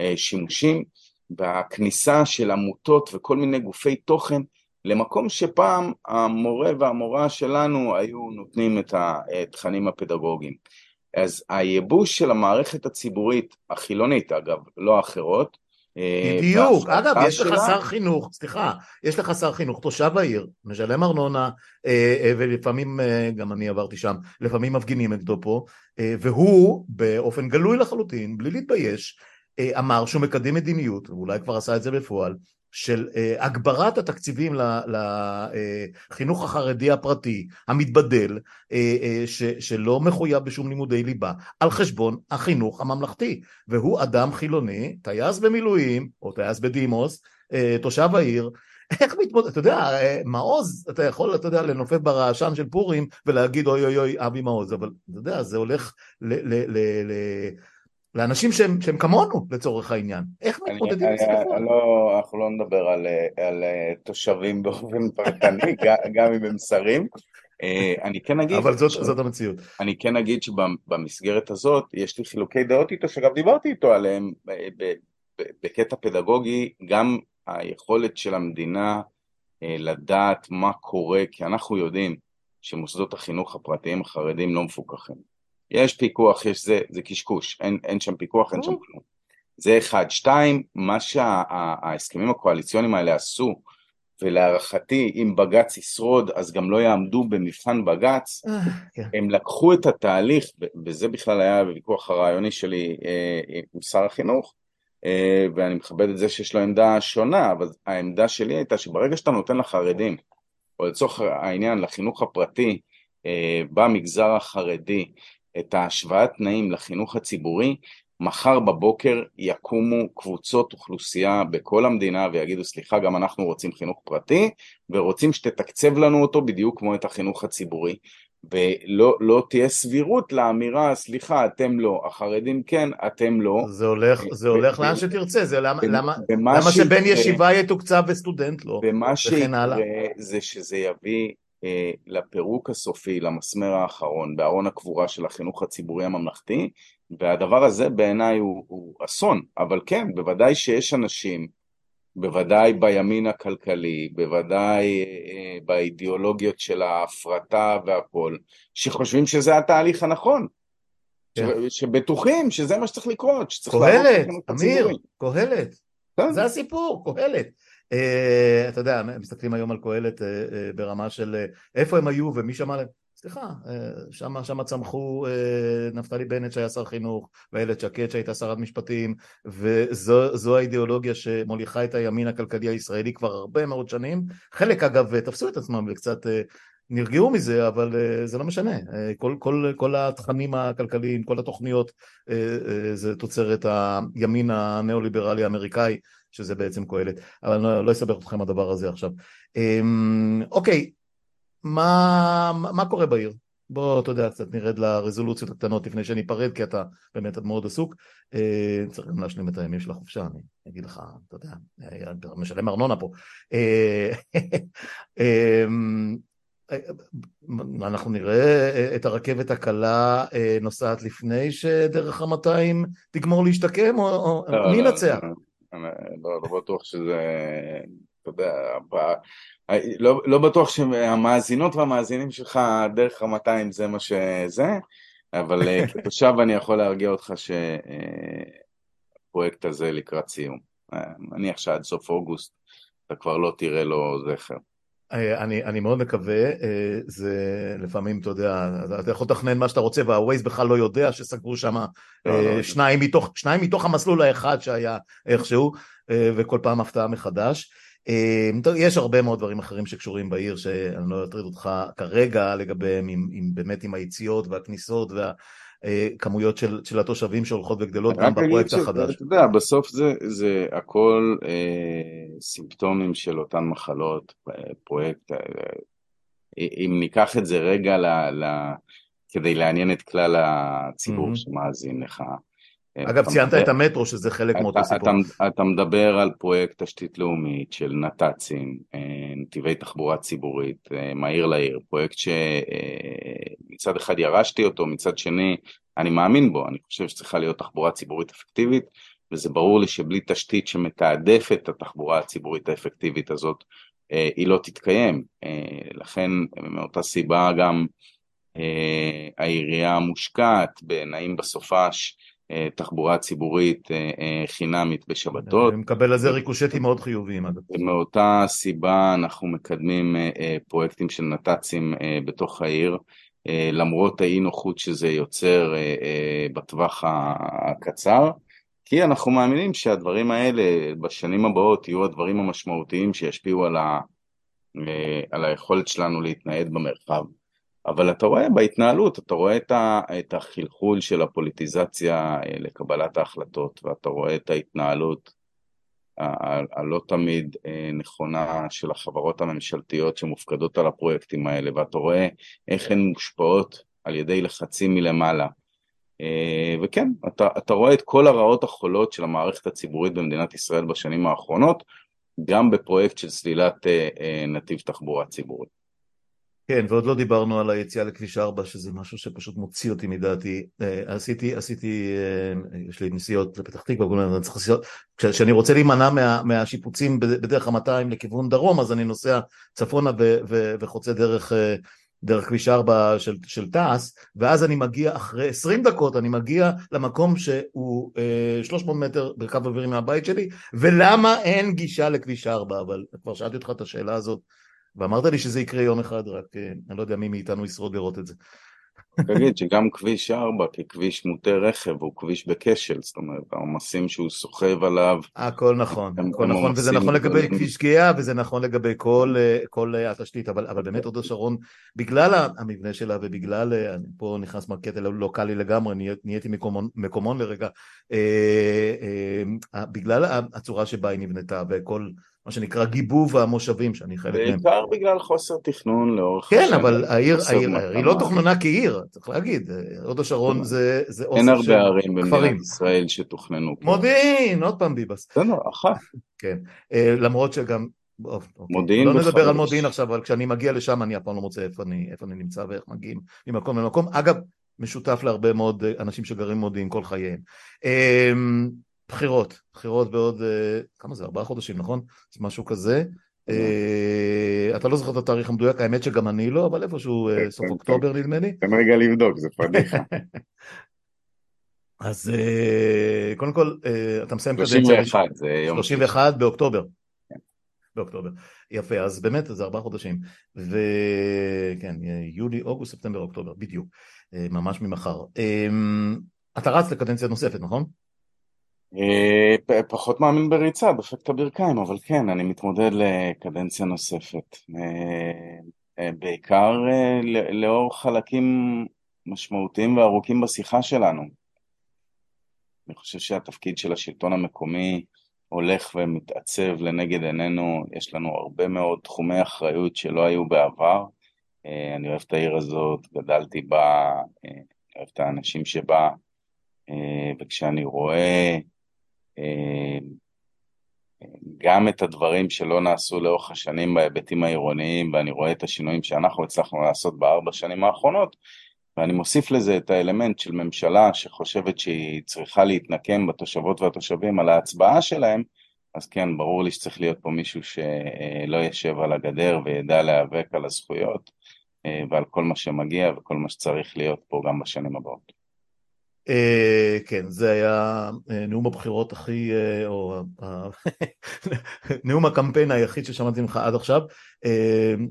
אה, שימושים והכניסה של עמותות וכל מיני גופי תוכן למקום שפעם המורה והמורה שלנו היו נותנים את התכנים הפדגוגיים. אז הייבוש של המערכת הציבורית, החילונית אגב, לא האחרות, בדיוק, אגב, יש לך שר חינוך, סליחה, יש לך שר חינוך, תושב העיר, משלם ארנונה, ולפעמים, גם אני עברתי שם, לפעמים מפגינים נגדו פה, והוא באופן גלוי לחלוטין, בלי להתבייש, אמר שהוא מקדם מדיניות, ואולי כבר עשה את זה בפועל, של uh, הגברת התקציבים לחינוך החרדי הפרטי המתבדל uh, uh, ש, שלא מחויב בשום לימודי ליבה על חשבון החינוך הממלכתי. והוא אדם חילוני, טייס במילואים או טייס בדימוס, uh, תושב העיר. איך מתמודד, אתה יודע, מעוז, אתה יכול, אתה יודע, לנופף ברעשן של פורים ולהגיד אוי אוי אוי אבי מעוז, אבל אתה יודע, זה הולך ל... ל, ל, ל לאנשים שהם, שהם כמונו לצורך העניין. איך מתמודדים עם זה? לא, אנחנו לא נדבר על, על תושבים באופן פרטני, גם אם הם שרים. אה, אני כן אגיד... אבל זאת, ש... זאת המציאות. אני כן אגיד שבמסגרת הזאת יש לי חילוקי דעות איתו, שגם דיברתי איתו עליהם בקטע פדגוגי, גם היכולת של המדינה אה, לדעת מה קורה, כי אנחנו יודעים שמוסדות החינוך הפרטיים החרדים לא מפוקחים. יש פיקוח, יש זה, זה קשקוש, אין, אין שם פיקוח, אין שם כלום. זה אחד. שתיים, מה שההסכמים שה, הקואליציוניים האלה עשו, ולהערכתי אם בג"ץ ישרוד אז גם לא יעמדו במבחן בג"ץ, אה, כן. הם לקחו את התהליך, וזה בכלל היה בוויכוח הרעיוני שלי אה, עם שר החינוך, אה, ואני מכבד את זה שיש לו עמדה שונה, אבל העמדה שלי הייתה שברגע שאתה נותן לחרדים, או לצורך העניין לחינוך הפרטי במגזר החרדי, את ההשוואת תנאים לחינוך הציבורי, מחר בבוקר יקומו קבוצות אוכלוסייה בכל המדינה ויגידו סליחה גם אנחנו רוצים חינוך פרטי ורוצים שתתקצב לנו אותו בדיוק כמו את החינוך הציבורי. ולא לא תהיה סבירות לאמירה סליחה אתם לא, החרדים כן, אתם לא. זה הולך, זה הולך לאן שתרצה, זה למה, למה, למה שבן ישיבה יתוקצב וסטודנט לא, ומה שיקרה זה שזה יביא לפירוק הסופי, למסמר האחרון, בארון הקבורה של החינוך הציבורי הממלכתי, והדבר הזה בעיניי הוא, הוא אסון, אבל כן, בוודאי שיש אנשים, בוודאי בימין הכלכלי, בוודאי אה, באידיאולוגיות של ההפרטה והכל, שחושבים שזה התהליך הנכון. כן. שבטוחים שזה מה שצריך לקרות, שצריך קהלת, אמיר, קהלת. כן. זה הסיפור, קהלת. אה, אתה יודע, מסתכלים היום על קהלת אה, אה, ברמה של איפה הם היו ומי שמע להם? סליחה, שם, צמחו נפתלי בנט שהיה שר חינוך ואיילת שקד שהייתה שרת משפטים וזו האידיאולוגיה שמוליכה את הימין הכלכלי הישראלי כבר הרבה מאוד שנים. חלק אגב תפסו את עצמם וקצת נרגעו מזה אבל זה לא משנה. כל, כל, כל התכנים הכלכליים, כל התוכניות זה תוצרת הימין הניאו-ליברלי האמריקאי שזה בעצם קהלת, אבל אני לא, לא אסבך אתכם הדבר הזה עכשיו. אמ, אוקיי, מה, מה קורה בעיר? בוא, אתה יודע, קצת נרד לרזולוציות הקטנות לפני שאני אפרד, כי אתה באמת מאוד עסוק. אה, צריך גם להשלים את הימים של החופשה, אני אגיד לך, אתה יודע, משלם ארנונה פה. אה, אמ, אנחנו נראה את הרכבת הקלה אה, נוסעת לפני שדרך המאתיים תגמור להשתקם, או לא, מי לא, ינצח? לא, לא, בטוח שזה, אתה יודע, לא, לא בטוח שהמאזינות והמאזינים שלך דרך ה-200 זה מה שזה, אבל אה, כתושב אני יכול להרגיע אותך שהפרויקט הזה לקראת סיום. אה, מניח שעד סוף אוגוסט אתה כבר לא תראה לו זכר. אה, אני, אני מאוד מקווה, זה לפעמים, אתה יודע, אתה יכול לתכנן מה שאתה רוצה והווייז בכלל לא יודע שסגרו שם לא, לא, שניים, מתוך, שניים מתוך המסלול האחד שהיה איכשהו, וכל פעם הפתעה מחדש. יש הרבה מאוד דברים אחרים שקשורים בעיר שאני לא אטריד אותך כרגע לגביהם, עם, עם, באמת עם היציאות והכניסות וה... כמויות של, של התושבים שהולכות וגדלות גם בפרויקט החדש. אתה יודע, בסוף זה, זה הכל אה, סימפטומים של אותן מחלות, פרויקט, אה, אם ניקח את זה רגע ל, ל, כדי לעניין את כלל הציבור mm-hmm. שמאזין לך, אגב, ציינת את המטרו, שזה חלק מאותו סיפור. אתה מדבר על פרויקט תשתית לאומית של נת"צים, אה, נתיבי תחבורה ציבורית, אה, מהיר לעיר, פרויקט שמצד אחד ירשתי אותו, מצד שני אני מאמין בו, אני חושב שצריכה להיות תחבורה ציבורית אפקטיבית, וזה ברור לי שבלי תשתית שמתעדפת את התחבורה הציבורית האפקטיבית הזאת, אה, היא לא תתקיים. לכן מאותה סיבה גם העירייה מושקעת בנעים בסופש, תחבורה ציבורית חינמית בשבתות. מקבל על זה ריקושטים מאוד חיוביים. מאותה סיבה אנחנו מקדמים פרויקטים של נת"צים בתוך העיר. למרות האי נוחות שזה יוצר בטווח הקצר, כי אנחנו מאמינים שהדברים האלה בשנים הבאות יהיו הדברים המשמעותיים שישפיעו על, ה, על היכולת שלנו להתנייד במרחב. אבל אתה רואה בהתנהלות, אתה רואה את, ה, את החלחול של הפוליטיזציה לקבלת ההחלטות, ואתה רואה את ההתנהלות הלא תמיד אה, נכונה של החברות הממשלתיות שמופקדות על הפרויקטים האלה, ואתה רואה איך הן מושפעות על ידי לחצים מלמעלה. אה, וכן, אתה, אתה רואה את כל הרעות החולות של המערכת הציבורית במדינת ישראל בשנים האחרונות, גם בפרויקט של סלילת אה, נתיב תחבורה ציבורית. כן, ועוד לא דיברנו על היציאה לכביש 4, שזה משהו שפשוט מוציא אותי מדעתי. אה, עשיתי, עשיתי, אה, יש לי נסיעות לפתח תקווה, כשאני רוצה להימנע מה, מהשיפוצים בדרך ה-200 לכיוון דרום, אז אני נוסע צפונה ו, ו, וחוצה דרך, אה, דרך כביש 4 של, של תעש, ואז אני מגיע אחרי 20 דקות, אני מגיע למקום שהוא 300 מטר בקו אווירי מהבית שלי, ולמה אין גישה לכביש 4? אבל כבר שאלתי אותך את השאלה הזאת ואמרת לי שזה יקרה יום אחד, רק אה, אני לא יודע מי מאיתנו ישרוד לראות את זה. תגיד שגם כביש 4 ככביש מוטה רכב הוא כביש בכשל, זאת אומרת העומסים שהוא סוחב עליו. הכל נכון, הכל נכון, וזה נכון לגבי כביש גאה וזה נכון לגבי כל, אה, כל אה, התשתית, אבל, אבל באמת הוד השרון, בגלל המבנה שלה ובגלל, פה נכנס מרקטל לוקאלי לגמרי, נהייתי מקומון, מקומון לרגע, אה, אה, בגלל הצורה שבה היא נבנתה וכל מה שנקרא גיבוב המושבים שאני חלק מהם. בעיקר בגלל חוסר תכנון לאורך כן, השנה. אבל העיר, העיר, העיר היא לא תוכננה כעיר, צריך להגיד, הוד השרון כן. זה, זה אוסף של כפרים. אין הרבה ערים במדינת ישראל שתוכננו. מודיעין, עוד פעם ביבס. בסדר, אחת. כן, אה, למרות שגם... אוקיי. מודיעין לא נדבר על מודיעין עכשיו, אבל כשאני מגיע לשם אני אף פעם לא מוצא איפה אני, נמצא ואיך מגיעים ממקום למקום. אגב, משותף להרבה מאוד אה, אנשים שגרים מודיעין כל חייהם. בחירות, בחירות בעוד, אה, כמה זה? ארבעה חודשים, נכון? זה משהו כזה. אה, אתה לא זוכר את התאריך המדויק, האמת שגם אני לא, אבל איפשהו אה, כן, סוף כן, אוקטובר כן. נדמה לי. תן רגע לבדוק, זה פדיחה. אז קודם כל, אתה מסיים קדנציה... 31, זה יום... 31 באוקטובר. באוקטובר. יפה, אז באמת זה ארבעה חודשים. וכן, יולי, אוגוסט, ספטמבר, אוקטובר, בדיוק. ממש ממחר. אתה רץ לקדנציה נוספת, נכון? אה, פחות מאמין בריצה, דופק את הברכיים, אבל כן, אני מתמודד לקדנציה נוספת. אה, אה, בעיקר לאור חלקים משמעותיים וארוכים בשיחה שלנו. אני חושב שהתפקיד של השלטון המקומי הולך ומתעצב לנגד עינינו, יש לנו הרבה מאוד תחומי אחריות שלא היו בעבר. אני אוהב את העיר הזאת, גדלתי בה, אוהב את האנשים שבה, וכשאני רואה גם את הדברים שלא נעשו לאורך השנים בהיבטים העירוניים, ואני רואה את השינויים שאנחנו הצלחנו לעשות בארבע שנים האחרונות, ואני מוסיף לזה את האלמנט של ממשלה שחושבת שהיא צריכה להתנקם בתושבות והתושבים על ההצבעה שלהם, אז כן, ברור לי שצריך להיות פה מישהו שלא יושב על הגדר וידע להיאבק על הזכויות אה, ועל כל מה שמגיע וכל מה שצריך להיות פה גם בשנים הבאות. אה, כן, זה היה אה, נאום הבחירות הכי, אה, או נאום הקמפיין היחיד ששמעתי ממך עד עכשיו,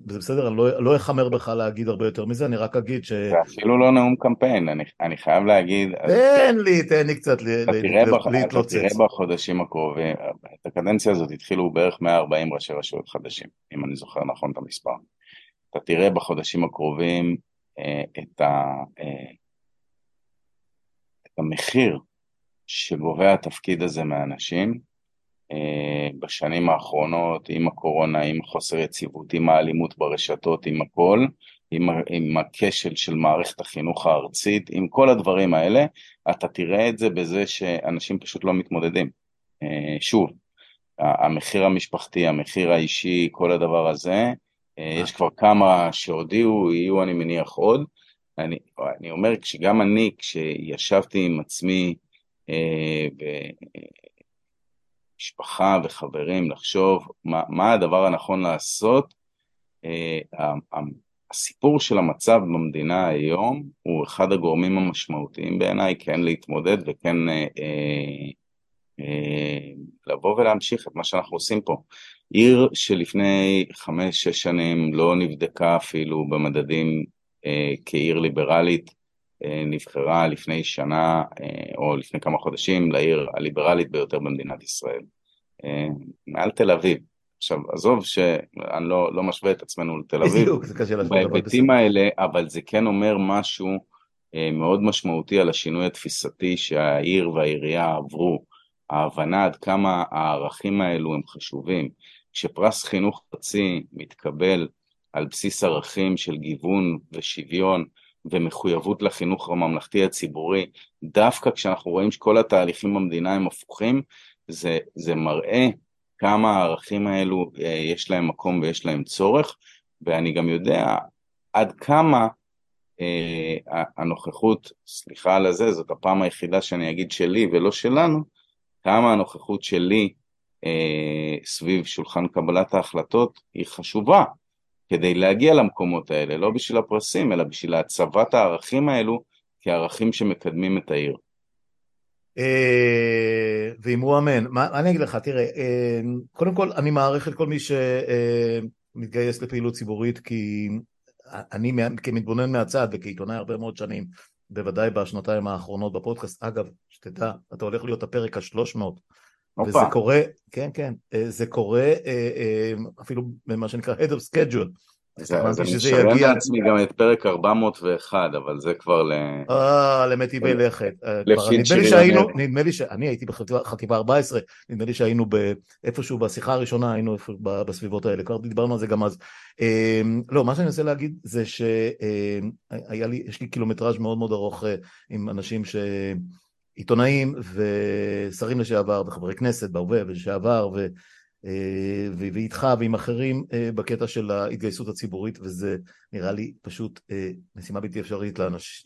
וזה בסדר, אני לא, לא אחמר בך להגיד הרבה יותר מזה, אני רק אגיד ש... זה אפילו לא נאום קמפיין, אני, אני חייב להגיד... תן לי, תן לי קצת להתלוצץ. אתה תראה בחודשים הקרובים, את הקדנציה הזאת התחילו בערך 140 ראשי רשויות חדשים, אם אני זוכר נכון את המספר. אתה תראה בחודשים הקרובים את ה... המחיר שגובה התפקיד הזה מאנשים אה, בשנים האחרונות, עם הקורונה, עם חוסר יציבות, עם האלימות ברשתות, עם הכל, עם, עם הכשל של מערכת החינוך הארצית, עם כל הדברים האלה, אתה תראה את זה בזה שאנשים פשוט לא מתמודדים. אה, שוב, המחיר המשפחתי, המחיר האישי, כל הדבר הזה, אה, יש כבר כמה שהודיעו, יהיו אני מניח עוד, אני, אני אומר שגם אני, כשישבתי עם עצמי אה, במשפחה וחברים לחשוב מה, מה הדבר הנכון לעשות, אה, הסיפור של המצב במדינה היום הוא אחד הגורמים המשמעותיים בעיניי כן להתמודד וכן אה, אה, אה, לבוא ולהמשיך את מה שאנחנו עושים פה. עיר שלפני חמש-שש שנים לא נבדקה אפילו במדדים כעיר ליברלית, אה, נבחרה לפני שנה אה, או לפני כמה חודשים לעיר הליברלית ביותר במדינת ישראל. אה, מעל תל אביב. עכשיו, עזוב שאני לא, לא משווה את עצמנו לתל אביב, בדיוק, זה קשה להשוות, בהיבטים. האלה, אבל זה כן אומר משהו אה, מאוד משמעותי על השינוי התפיסתי שהעיר והעירייה עברו, ההבנה עד כמה הערכים האלו הם חשובים. כשפרס חינוך ארצי מתקבל על בסיס ערכים של גיוון ושוויון ומחויבות לחינוך הממלכתי הציבורי, דווקא כשאנחנו רואים שכל התהליכים במדינה הם הפוכים, זה, זה מראה כמה הערכים האלו אה, יש להם מקום ויש להם צורך, ואני גם יודע עד כמה אה, הנוכחות, סליחה על הזה, זאת הפעם היחידה שאני אגיד שלי ולא שלנו, כמה הנוכחות שלי אה, סביב שולחן קבלת ההחלטות היא חשובה כדי להגיע למקומות האלה, לא בשביל הפרסים, אלא בשביל הצבת הערכים האלו כערכים שמקדמים את העיר. אה, ואמרו אמן. מה אני אגיד לך, תראה, אה, קודם כל אני מעריך את כל מי שמתגייס לפעילות ציבורית, כי אני כמתבונן מהצד וכעיתונאי הרבה מאוד שנים, בוודאי בשנתיים האחרונות בפודקאסט, אגב, שתדע, אתה הולך להיות הפרק השלוש מאות, וזה קורה, כן, כן, אה, זה קורה אפילו במה שנקרא head of schedule. אז אני משלם לעצמי גם את פרק 401, אבל זה כבר ל... אה, למטיבי לכת. נדמה לי שהיינו, נדמה לי שאני הייתי בחטיבה 14, נדמה לי שהיינו איפשהו בשיחה הראשונה, היינו בסביבות האלה, כבר דיברנו על זה גם אז. לא, מה שאני מנסה להגיד זה שהיה לי, יש לי קילומטראז' מאוד מאוד ארוך עם אנשים ש... עיתונאים ושרים לשעבר וחברי כנסת בהווה ולשעבר ו... אה, ואיתך ועם אחרים אה, בקטע של ההתגייסות הציבורית וזה נראה לי פשוט אה, משימה בלתי אפשרית לאנש...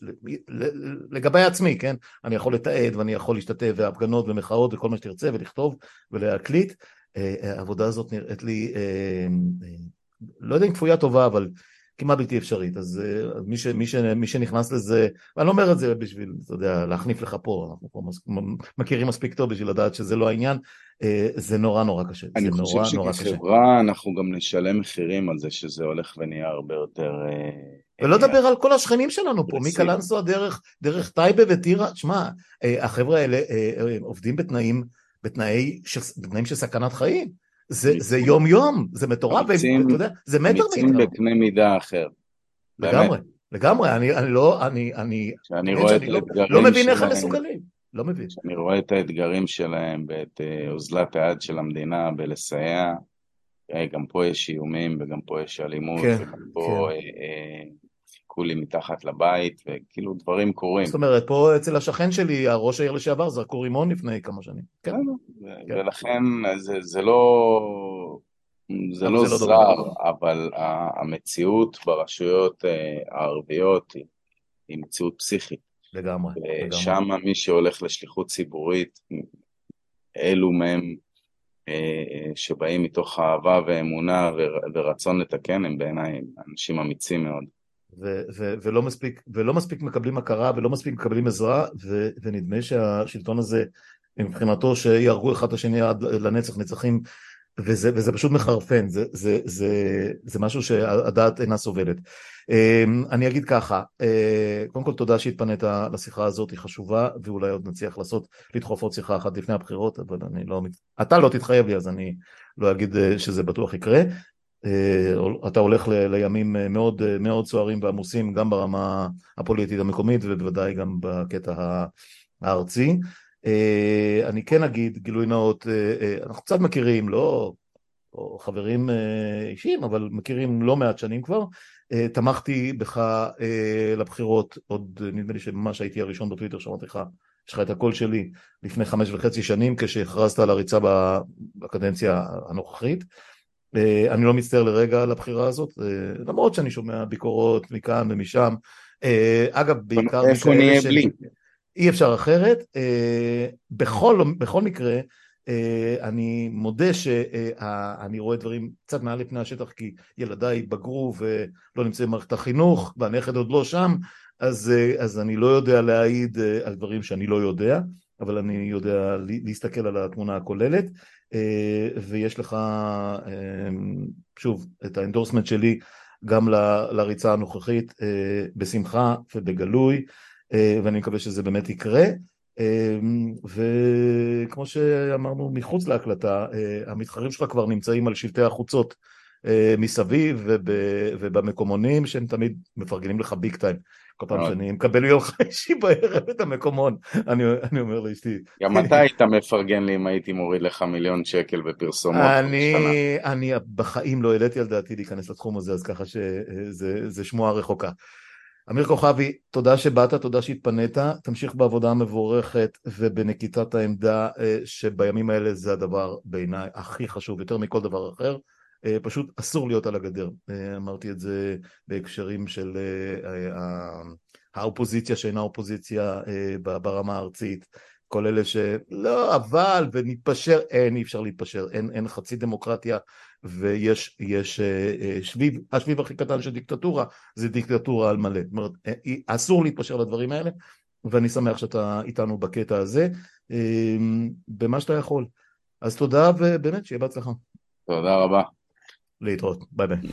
לגבי עצמי, כן? אני יכול לתעד ואני יכול להשתתף בהפגנות ומחאות וכל מה שתרצה ולכתוב ולהקליט. העבודה הזאת נראית לי, לא יודע אם כפויה טובה, אבל כמעט בלתי אפשרית, אז uh, מי, ש, מי, ש, מי שנכנס לזה, ואני לא אומר את זה בשביל, אתה יודע, להחניף לך פה, אנחנו פה מס, מכירים מספיק טוב בשביל לדעת שזה לא העניין, זה נורא נורא קשה, אני זה חושב נורא נורא קשה. שכחברה אנחנו גם נשלם מחירים על זה שזה הולך ונהיה הרבה יותר... Uh, ולא לדבר על כל השכנים שלנו פה, מקלנסווה דרך, דרך טייבה וטירה, שמע, החבר'ה האלה עובדים בתנאים, בתנאי, בתנאים של סכנת חיים. זה, זה יום יום, זה מטורף, אמיצים, יודע, זה מטר אמיצים בקנה מידה אחר. לגמרי, באמת. לגמרי, אני, אני לא, אני, אני, שאני רואה את שאני לא, האתגרים לא מבין איך הם מסוגלים, לא מבין. שאני רואה את האתגרים שלהם ואת אה, אוזלת היד של המדינה בלסייע, אה, גם פה יש איומים וגם פה יש אלימות, כן, וגם פה כן. חיכו לי מתחת לבית, וכאילו דברים קורים. זאת אומרת, פה אצל השכן שלי, הראש העיר לשעבר, זרקו רימון לפני כמה שנים. כן, כן. ולכן זה, זה לא, זה לא זה לא זר, דומה. אבל המציאות ברשויות אה, הערביות היא, היא מציאות פסיכית. לגמרי. ושם מי שהולך לשליחות ציבורית, אלו מהם אה, שבאים מתוך אהבה ואמונה ור- ורצון לתקן, הם בעיניי אנשים אמיצים מאוד. ו- ו- ולא מספיק, ולא מספיק מקבלים הכרה ולא מספיק מקבלים עזרה, ו- ונדמה שהשלטון הזה, מבחינתו שיהרגו אחד את השני עד לנצח נצחים, וזה, וזה פשוט מחרפן, זה, זה, זה, זה משהו שהדעת אינה סובלת. אמ, אני אגיד ככה, אה, קודם כל תודה שהתפנית לשיחה הזאת, היא חשובה, ואולי עוד נצליח לעשות, לדחוף עוד שיחה אחת לפני הבחירות, אבל אני לא... אתה לא תתחייב לי, אז אני לא אגיד אה, שזה בטוח יקרה. אה, אתה הולך לימים אה, מאוד, אה, מאוד סוערים ועמוסים, גם ברמה הפוליטית המקומית, ובוודאי גם בקטע הארצי. אני כן אגיד, גילוי נאות, אנחנו קצת מכירים, לא חברים אישיים, אבל מכירים לא מעט שנים כבר. תמכתי בך לבחירות, עוד נדמה לי שממש הייתי הראשון בטוויטר שאמרתי לך, יש לך את הקול שלי לפני חמש וחצי שנים כשהכרזת על הריצה בקדנציה הנוכחית. אה, אני לא מצטער לרגע על הבחירה הזאת, אה, למרות שאני שומע ביקורות מכאן ומשם. אה, אגב, בעיקר איפה נהיה ש- בלי? אי אפשר אחרת. בכל, בכל מקרה, אני מודה שאני רואה דברים קצת מעל לפני השטח כי ילדיי בגרו ולא נמצאים במערכת החינוך והנכד עוד לא שם אז, אז אני לא יודע להעיד על דברים שאני לא יודע אבל אני יודע להסתכל על התמונה הכוללת ויש לך שוב את האנדורסמנט שלי גם לריצה הנוכחית בשמחה ובגלוי ואני מקווה שזה באמת יקרה. וכמו שאמרנו מחוץ להקלטה המתחרים שלך כבר נמצאים על שלטי החוצות מסביב ובמקומונים שהם תמיד מפרגנים לך ביג טיים כל פעם שאני מקבל יום חמישי בערב את המקומון, אני, אני אומר לאשתי. גם אתה היית מפרגן לי אם הייתי מוריד לך מיליון שקל בפרסומות. אני, אני בחיים לא העליתי על דעתי להיכנס לתחום הזה, אז ככה שזה שמועה רחוקה. אמיר כוכבי, תודה שבאת, תודה שהתפנית, תמשיך בעבודה המבורכת ובנקיטת העמדה שבימים האלה זה הדבר בעיניי הכי חשוב, יותר מכל דבר אחר. אה, פשוט אסור להיות על הגדר. אה, אמרתי את זה בהקשרים של אה, האופוזיציה שאינה אופוזיציה ברמה הארצית. כל אלה שלא, אבל, ונתפשר, אין, אי אפשר להתפשר, אין, אין חצי דמוקרטיה, ויש יש, שביב, השביב הכי קטן של דיקטטורה, זה דיקטטורה על מלא. זאת אומרת, אסור להתפשר לדברים האלה, ואני שמח שאתה איתנו בקטע הזה, במה שאתה יכול. אז תודה, ובאמת, שיהיה בהצלחה. תודה רבה. Later. Bye bye.